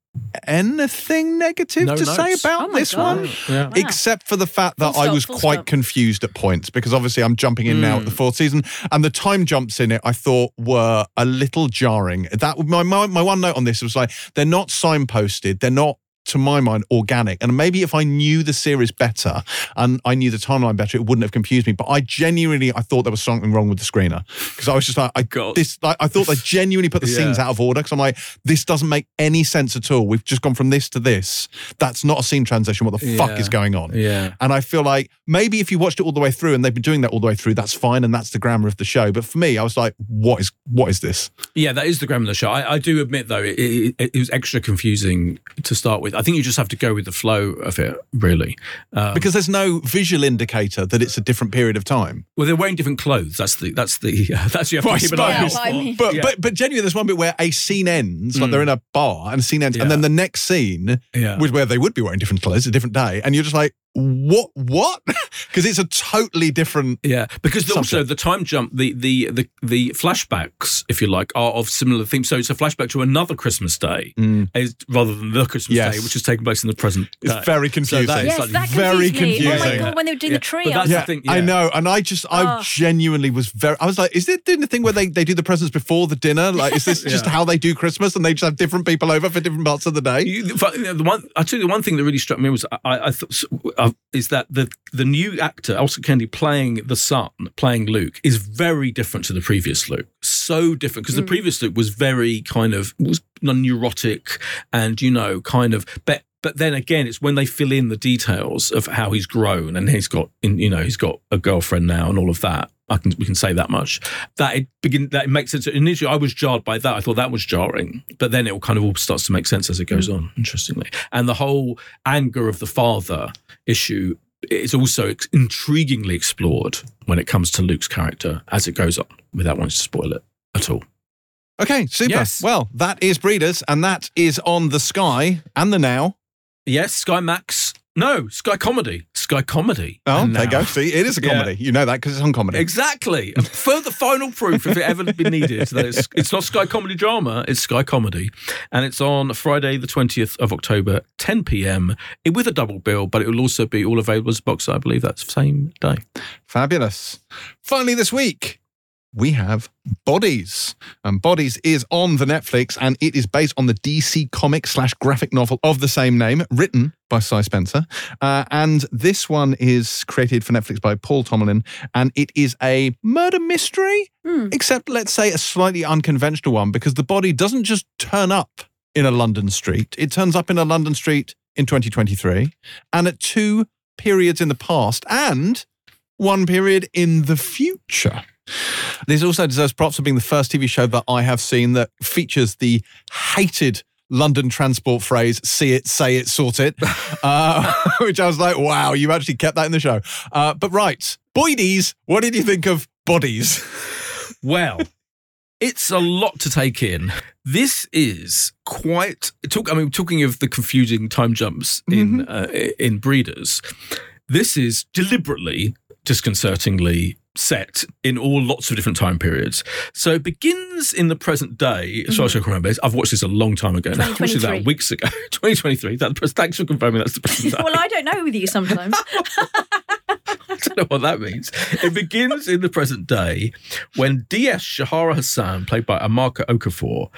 anything negative No to say about Oh this God. one Yeah. Except for the fact that Full I was quite stop. confused at points because obviously I'm jumping in now at the Mm. fourth season and the time jumps in it I thought were a little jarring. That my my, my one note on this was like they're not signposted, they're not to my mind organic and maybe if I knew the series better and I knew the timeline better it wouldn't have confused me but I genuinely I thought there was something wrong with the screener because I was just like I got this like, I thought they genuinely put the Yeah. scenes out of order because I'm like this doesn't make any sense at all we've just gone from this to this that's not a scene transition what the fuck is going on Yeah. and I feel like maybe if you watched it all the way through and they've been doing that all the way through, that's fine and that's the grammar of the show. But for me, I was like, what is what is this? Yeah, that is the grammar of the show. I, I do admit, though, it, it, it was extra confusing to start with. I think you just have to go with the flow of it, really. Um, Because there's no visual indicator that it's a different period of time. well, they're wearing different clothes. That's the that's the that's you have Well, I to keep an eye Yeah, out well, I for. mean- But Yeah. but but genuinely, there's one bit where a scene ends, like Mm. they're in a bar and a scene ends, and then the next scene Yeah. was where they would be wearing different clothes, a different day, and you're just like, what what? Because it's a totally different. Yeah, because the- also the time jump, the, the the the flashbacks, if you like, are of similar themes. So it's a flashback to another Christmas day, Mm. is, rather than the Christmas Yes. day, which is taking place in the present. It's day. very confusing. that is Yes, like that very confused me. Oh my confusing. god, when they were doing Yeah, the tree, but I was that's yeah, the thing, I know, and I just, I Oh. genuinely was very. I was like, is it doing the thing where they, they do the presents before the dinner? Like, is this just how they do Christmas, and they just have different people over for different parts of the day? You- but, the one I tell you, the one thing that really struck me was I, I thought uh, is that the the new actor Oscar Kennedy playing the son, playing Luke, is very different to the previous Luke. So different because the previous Luke was very kind of was neurotic and you know kind of but. But then again, it's when they fill in the details of how he's grown and he's got, in, you know, he's got a girlfriend now and all of that. I can we can say that much. That it begin that it makes sense. Initially, I was jarred by that. I thought that was jarring, but then it all kind of all starts to make sense as it goes mm. on. Interestingly, and the whole anger of the father issue is also ex- intriguingly explored when it comes to Luke's character as it goes on, without wanting to spoil it at all. Okay, super. Yes. Well, that is Breeders, and that is on the Sky and the Now. Yes, Sky Max. No, Sky Comedy. Sky Comedy. Oh, there you go. See, it is a Yeah. comedy. You know that because it's on comedy. Exactly. Further final proof, if it ever been needed, that it's, it's not Sky Comedy Drama, it's Sky Comedy. And it's on Friday, the 20th of October, 10 p.m. With a double bill, but it will also be all available as a box, I believe, that same day. Fabulous. Finally, this week, we have Bodies. And Bodies is on the Netflix and it is based on the DC comic slash graphic novel of the same name, written by Si Spencer. Uh, and this one is created for Netflix by Paul Tomalin. And it is a murder mystery, Hmm. except let's say a slightly unconventional one because the body doesn't just turn up in a London street, it turns up in a London street in 2023 and at two periods in the past and one period in the future. This also deserves props for being the first TV show that I have seen that features the hated London transport phrase, see it, say it, sort it, uh, which I was like, wow, you actually kept that in the show. Uh, but right, Boydies, what did you think of Bodies? Well, it's a lot to take in. This is quite talk. I mean, talking of the confusing time jumps in uh, in Breeders, this is deliberately disconcertingly set in all lots of different time periods. So it begins in the present day, as far as mm-hmm. I can remember. I've watched this a long time ago. I watched it 2023. that weeks ago. 2023. That, thanks for confirming that's the present day. well, I don't know with you sometimes. I don't know what that means. It begins in the present day when DS Shahara Hasan, played by Amaka Okafor,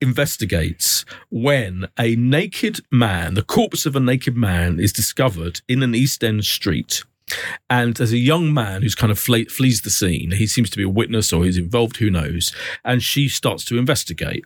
investigates when a naked man, the corpse of a naked man, is discovered in an East End street. And there's a young man who's kind of fle- flees the scene. He seems to be a witness or he's involved, who knows. And she starts to investigate.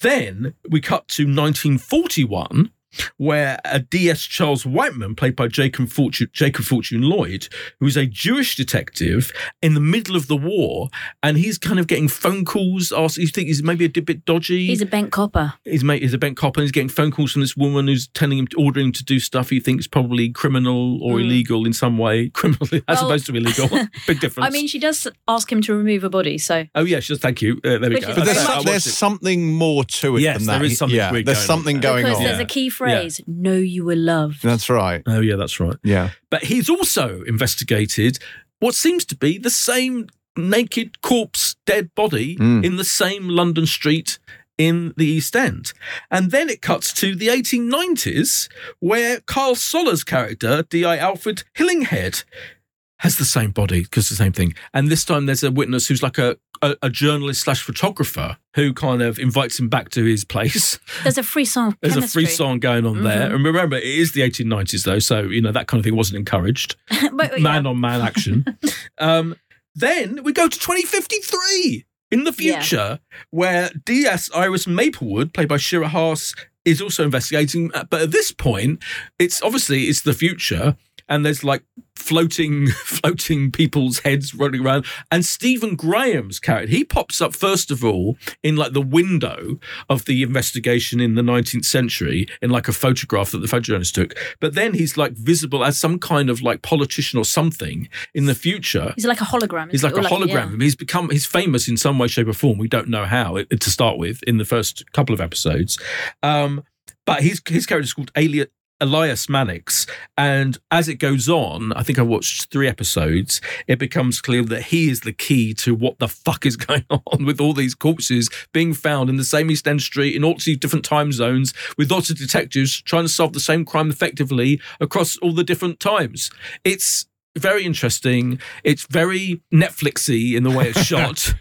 Then we cut to 1941 where a DS Charles Whiteman, played by Jacob Fortune, Jacob Fortune Lloyd, who is a Jewish detective in the middle of the war, and he's kind of getting phone calls. Asked, you think he's maybe a bit dodgy? He's a bent copper. his mate is a bent copper. and he's getting phone calls from this woman who's telling him, ordering him to do stuff he thinks probably criminal or Mm. illegal in some way. Criminal as Well- opposed to illegal. Big difference. I mean, she does ask him to remove a body, so oh yeah, she does. Thank you. Uh, there we Which go. But there's, very some, there's something more to it Yes, than that. there is something yeah, weird there's going on something there. going because on. there's a key phrase: "Know you were loved." That's right. Oh yeah, that's right. Yeah. But he's also investigated what seems to be the same naked corpse, dead body Mm. in the same London street in the East End. And then it cuts to the 1890s, where Kyle Soller's character, D.I. Alfred Hillinghead, has the same body because the same thing. And this time there's a witness who's like a, a, a journalist slash photographer who kind of invites him back to his place. There's a free song. There's chemistry. a free song going on there. Mhm. And remember, it is the 1890s though, so you know that kind of thing wasn't encouraged but, yeah. man on man action. um, then we go to 2053 in the Yeah. future, where DS Iris Maplewood, played by Shira Haas, is also investigating. Uh, But at this point, it's obviously it's the future, and there's like floating, floating people's heads running around. And Stephen Graham's character, he pops up first of all in like the window of the investigation in the 19th century in like a photograph that the photojournalist took. But then he's like visible as some kind of like politician or something in the future. He's like a hologram. He's like a Or hologram. yeah. He's become he's famous in some way, shape, or form. We don't know how it, to start with in the first couple of episodes. Um, but his his character is called Alia, Elias Mannix, and as it goes on, I think I watched three episodes. It becomes clear that he is the key to what the fuck is going on with all these corpses being found in the same East End street in all these different time zones, with lots of detectives trying to solve the same crime effectively across all the different times. It's very interesting. It's very Netflixy in the way it's shot.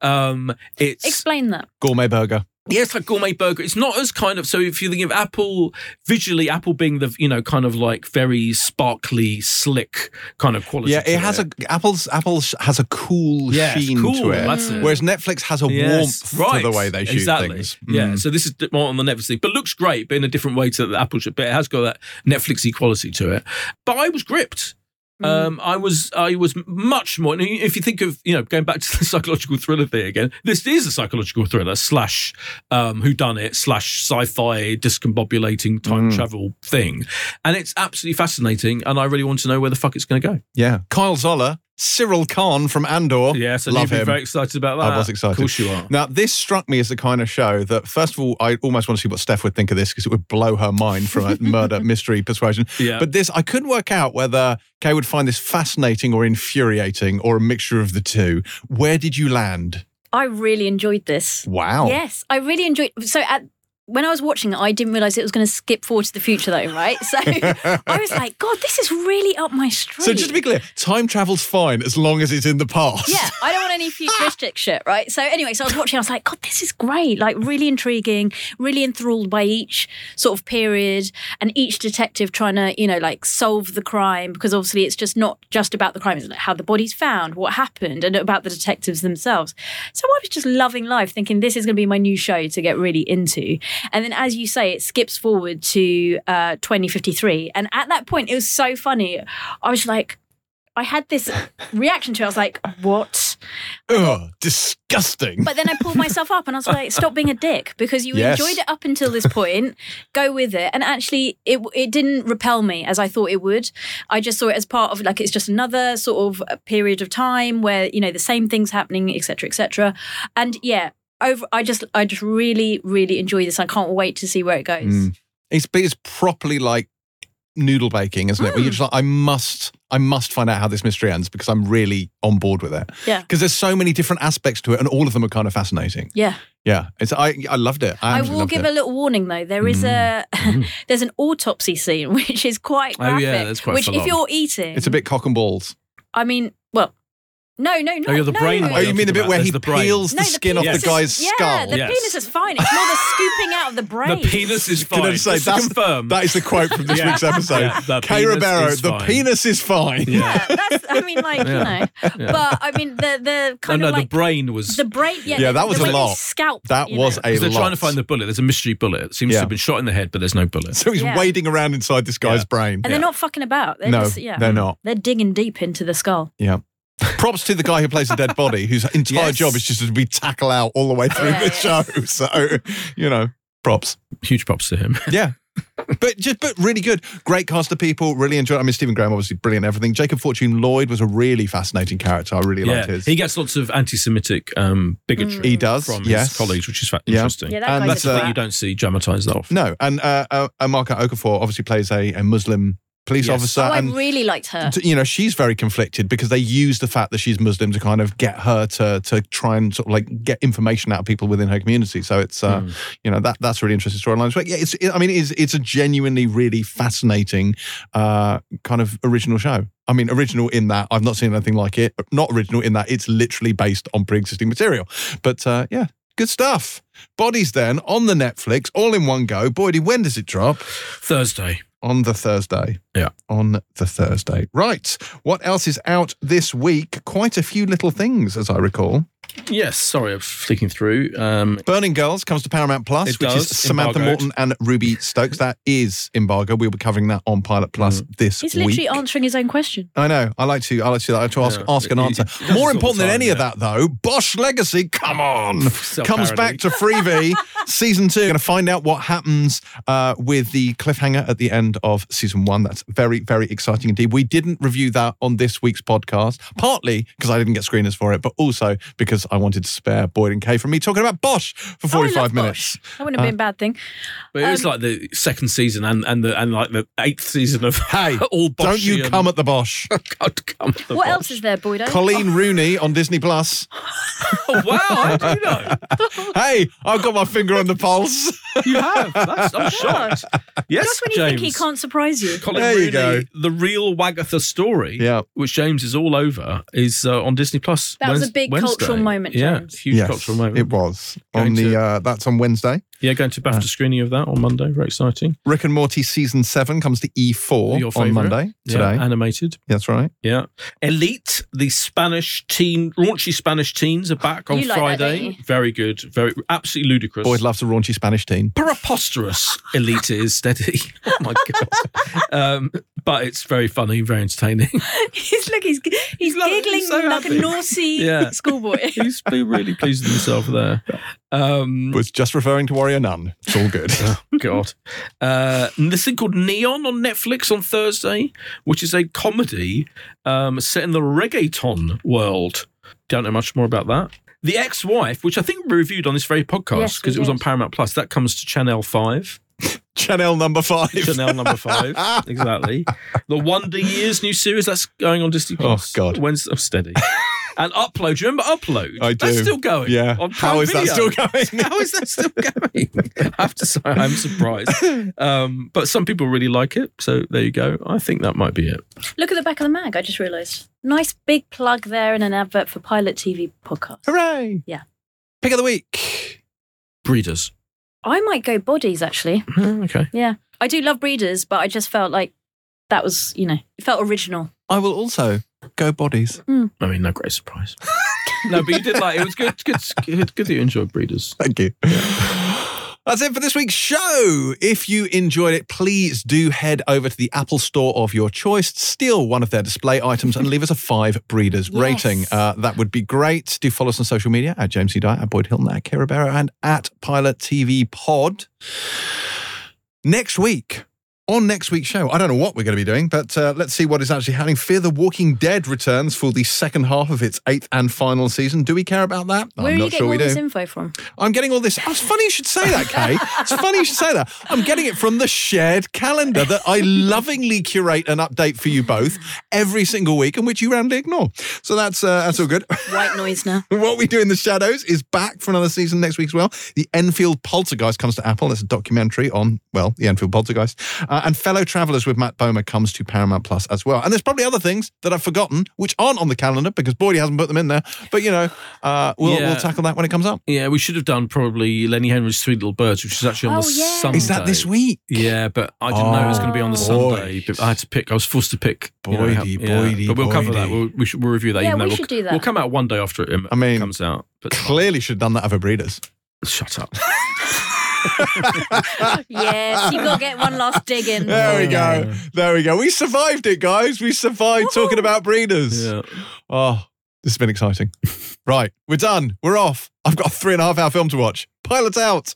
um, it's Explain that. Gourmet burger. Yeah, it's like gourmet burger. It's not as kind of so if you think of Apple visually, Apple being the you know kind of like very sparkly, slick kind of quality. Yeah, it has a Apple's Apple's has a cool Yeah, sheen cool, to it. it. Whereas Netflix has a Yes, warmth to the way they shoot exactly. things. Yeah, Mm. so this is more on the Netflix thing, but looks great, but in a different way to the Apple shit. But it has got that Netflixy quality to it. But I was gripped. Mm. Um, I was I was much more. If you think of you know going back to the psychological thriller thing again, this is a psychological thriller slash um, who done it slash sci-fi discombobulating time Mm. travel thing, and it's absolutely fascinating. And I really want to know where the fuck it's going to go. Yeah. Kyle Soller, Syril Karn from Andor. Yes, and Love you've been him. very excited about that. I was excited. Of course you are. Now, this struck me as the kind of show that, first of all, I almost want to see what Steph would think of this because it would blow her mind from a murder mystery persuasion. Yeah. But this, I couldn't work out whether Kay would find this fascinating or infuriating or a mixture of the two. Where did you land? I really enjoyed this. Wow. Yes, I really enjoyed. So at when I was watching it, I didn't realize it was going to skip forward to the future, though. Right? So I was like, God, this is really up my street. So just to be clear, time travel's fine as long as it's in the past. Yeah, I don't want any futuristic shit, right? So anyway, so I was watching, I was like, God, this is great. Like really intriguing, really enthralled by each sort of period and each detective trying to, you know, like solve the crime because obviously it's just not just about the crime, it's like how the body's found, what happened, and about the detectives themselves. So I was just loving life, thinking this is going to be my new show to get really into. And then, as you say, it skips forward to uh, 2053. And at that point, it was so funny. I was like, I had this reaction to it. I was like, what? Ugh, disgusting. But then I pulled myself up and I was like, stop being a dick because you Yes. enjoyed it up until this point. Go with it. And actually, it, it didn't repel me as I thought it would. I just saw it as part of like, it's just another sort of uh, period of time where, you know, the same things happening, etc., etc. And yeah, over, I just, I just really, really enjoy this. I can't wait to see where it goes. Mm. It's, it's properly like noodle baking, isn't it? Where you're Mm. just like, I must, I must find out how this mystery ends because I'm really on board with it. Yeah. Because there's so many different aspects to it, and all of them are kind of fascinating. Yeah. Yeah. It's I, I loved it. I, I will give it. a little warning though. There is a there's an autopsy scene which is quite Oh, yeah, graphic. that's quite which if on. you're eating, It's a bit cock and balls. I mean, well, No, no, no. Oh, you're the no. brain Oh, one. you mean the bit where he the brain. peels No, the skin off the penis is- guy's yeah, skull? the Yes. penis is fine. It's more the scooping out of the brain. The penis is Can I fine. just say, that's- confirm. That is the quote from this Yeah. week's episode. Yeah, the Kay penis Ribeiro, the penis is fine. Yeah, that's. I mean, like Yeah. you know, but I mean the the no, kind no, of like the brain was. the brain. Yeah, Yeah, the- that was the a lot. Scalp, That was know. a Because they're trying to find the bullet. There's a mystery bullet. It seems to have been shot in the head, but there's no bullet. So he's wading around inside this guy's brain. and they're not fucking about. No, they're not. They're digging deep into the skull. Yeah. Props to the guy who plays the dead body, whose entire Yes. job is just to be tackle out all the way through Yeah, the show. So, you know, props. Huge props to him. Yeah. but just but really good. Great cast of people. Really enjoyed. I mean, Stephen Graham obviously brilliant. Everything. Jacob Fortune Lloyd was a really fascinating character. I really liked his. he gets lots of anti-Semitic um, bigotry He does, from yes. his colleagues, which is fa- Yeah. interesting. Yeah, that And that's, a uh, you don't see dramatized that often. no, and uh, uh, Amaka Okafor obviously plays a, a Muslim police Yes. officer, Oh, I really liked her. t- you know she's very conflicted because they use the fact that she's Muslim to kind of get her to to try and sort of like get information out of people within her community. So it's uh, Mm. you know that that's a really interesting storyline. But yeah, it's it, I mean it's it's a genuinely really fascinating uh, kind of original show. I mean, original in that I've not seen anything like it. Not original in that it's literally based on pre-existing material. But uh, yeah, good stuff. Bodies then on the Netflix, all in one go. Boydie, when does it drop? Thursday. On the Thursday. Yeah. On the Thursday. Right. What else is out this week? Quite a few little things, as I recall. Yes, sorry, I'm flicking through. Um, Burning Girls comes to Paramount Plus, which does, is Samantha embargoed. Morton and Ruby Stokes. That is embargo. We'll be covering that on Pilot Plus this week. He's week. literally answering his own question. I know. I like to. I like to. I like to ask, Yeah. ask and He- answer. he does More all the important than time, any of that, though, Bosch Legacy. Come on, comes back to Freevee season two. Going to find out what happens uh, with the cliffhanger at the end of season one. That's very, very exciting indeed. We didn't review that on this week's podcast, partly because I didn't get screeners for it, but also because I wanted to spare Boyd and Kay from me talking about Bosch for Oh, I forty-five love minutes. Bosch. That wouldn't have been a bad thing. but it was Um, like the second season and, and the and like the eighth season of Hey, all don't you come at the Bosch. God, come at the What Bosch. else is there, Boyd? Coleen Rooney on Disney Plus. Oh, wow, I do know. Hey, I've got my finger on the pulse. You have. That's, I'm shocked. Yes, Just when you James. think he can't surprise you. Colin There you Rooney, go. the real Wagatha story, Yeah. which James is all over, is uh, on Disney Plus. That was a big Wednesday. cultural moment, Yeah, James. huge yes, cultural moment. it was Going on the. to- Uh, that's on Wednesday. Yeah, going to BAFTA screening of that on Monday. Very exciting. Rick and Morty season seven comes to E4 Your on. Monday today. Yeah, animated. That's right. Yeah. Elite, the Spanish teen, raunchy Spanish teens are back on You like that, Friday. don't? Very good. Very, absolutely ludicrous. Boyd loves a raunchy Spanish teen. preposterous elite is steady. Oh my god! um, but it's very funny, very entertaining. he's look, he's he's like- giggling so like happy. a naughty Yeah. schoolboy. He's been really pleased with himself there. Um, Was just referring to Warrior Nun. It's all good. God. Uh, and this thing called Neon on Netflix on Thursday, which is a comedy um, set in the reggaeton world. Don't know much more about that. The Ex-Wife, which I think we reviewed on this very podcast Yes, because it was on Paramount Plus, that comes to Channel 5. Channel number five. Chanel number five, exactly. The Wonder Years new series that's going on Disney Plus. Oh God. Wednesday, oh, steady. And Upload. Do you remember Upload? I That's do. still going. Yeah. On How Prime that still going? How is that still going? I have to say, I'm surprised. Um, but some people really like it, so there you go. I think that might be it. Look at the back of the mag. I just realised. Nice big plug there in an advert for Pilot TV podcast. Hooray! Yeah. Pick of the week. Breeders. I might go bodies actually. Hmm, Okay. Yeah, I do love breeders, but I just felt like that was you know it felt original. I will also go bodies. I mean, no great surprise. no, but you did like it was good. Good, good, good that you enjoyed Breeders. Thank you. That's it for this week's show. If you enjoyed it, please do head over to the Apple Store of your choice, steal one of their display items, and leave us a five breeders Yes. rating. Uh, that would be great. Do follow us on social media at James C. Dye, at Boyd Hilton, at Kira Barrow, and at Pilot TV Pod. Next week, on next week's show, I don't know what we're going to be doing, but uh, let's see what is actually happening. Fear the Walking Dead returns for the second half of its eighth and final season. Do we care about that? Where I'm are not you getting we all this info from? I'm getting all this. Oh, it's funny you should say that, Kay. It's funny you should say that. I'm getting it from the shared calendar that I lovingly curate and update for you both every single week, and which you roundly ignore. So that's uh, that's all good. White noise now. what we do in the shadows is back for another season next week as well. The Enfield Poltergeist comes to Apple. It's a documentary on well the Enfield Poltergeist. Uh, and Fellow Travelers with Matt Bomer comes to Paramount Plus as well. And there's probably other things that I've forgotten which aren't on the calendar because Boydie hasn't put them in there. But you know, uh, we'll, Yeah. we'll tackle that when it comes up. Yeah, we should have done probably Lenny Henry's Three Little Birds, which is actually on Oh, the yeah. Sunday. Is that this week? Yeah, but I didn't know it was going to be on the Oh. Sunday. But I had to pick. I was forced to pick. you know, Boydie, yeah. Boydie, But we'll cover that. We'll, we should, we'll review that. Yeah, even though we we'll, should do that. We'll come out one day after it I mean, comes out. But Clearly should have done that over Breeders. shut up. yes, you got to get one last dig in. There we go. There we go. We survived it, guys. We survived talking about breeders. Yeah. Oh, this has been exciting. right, we're done. We're off. I've got a three and a half hour film to watch. Pilot out.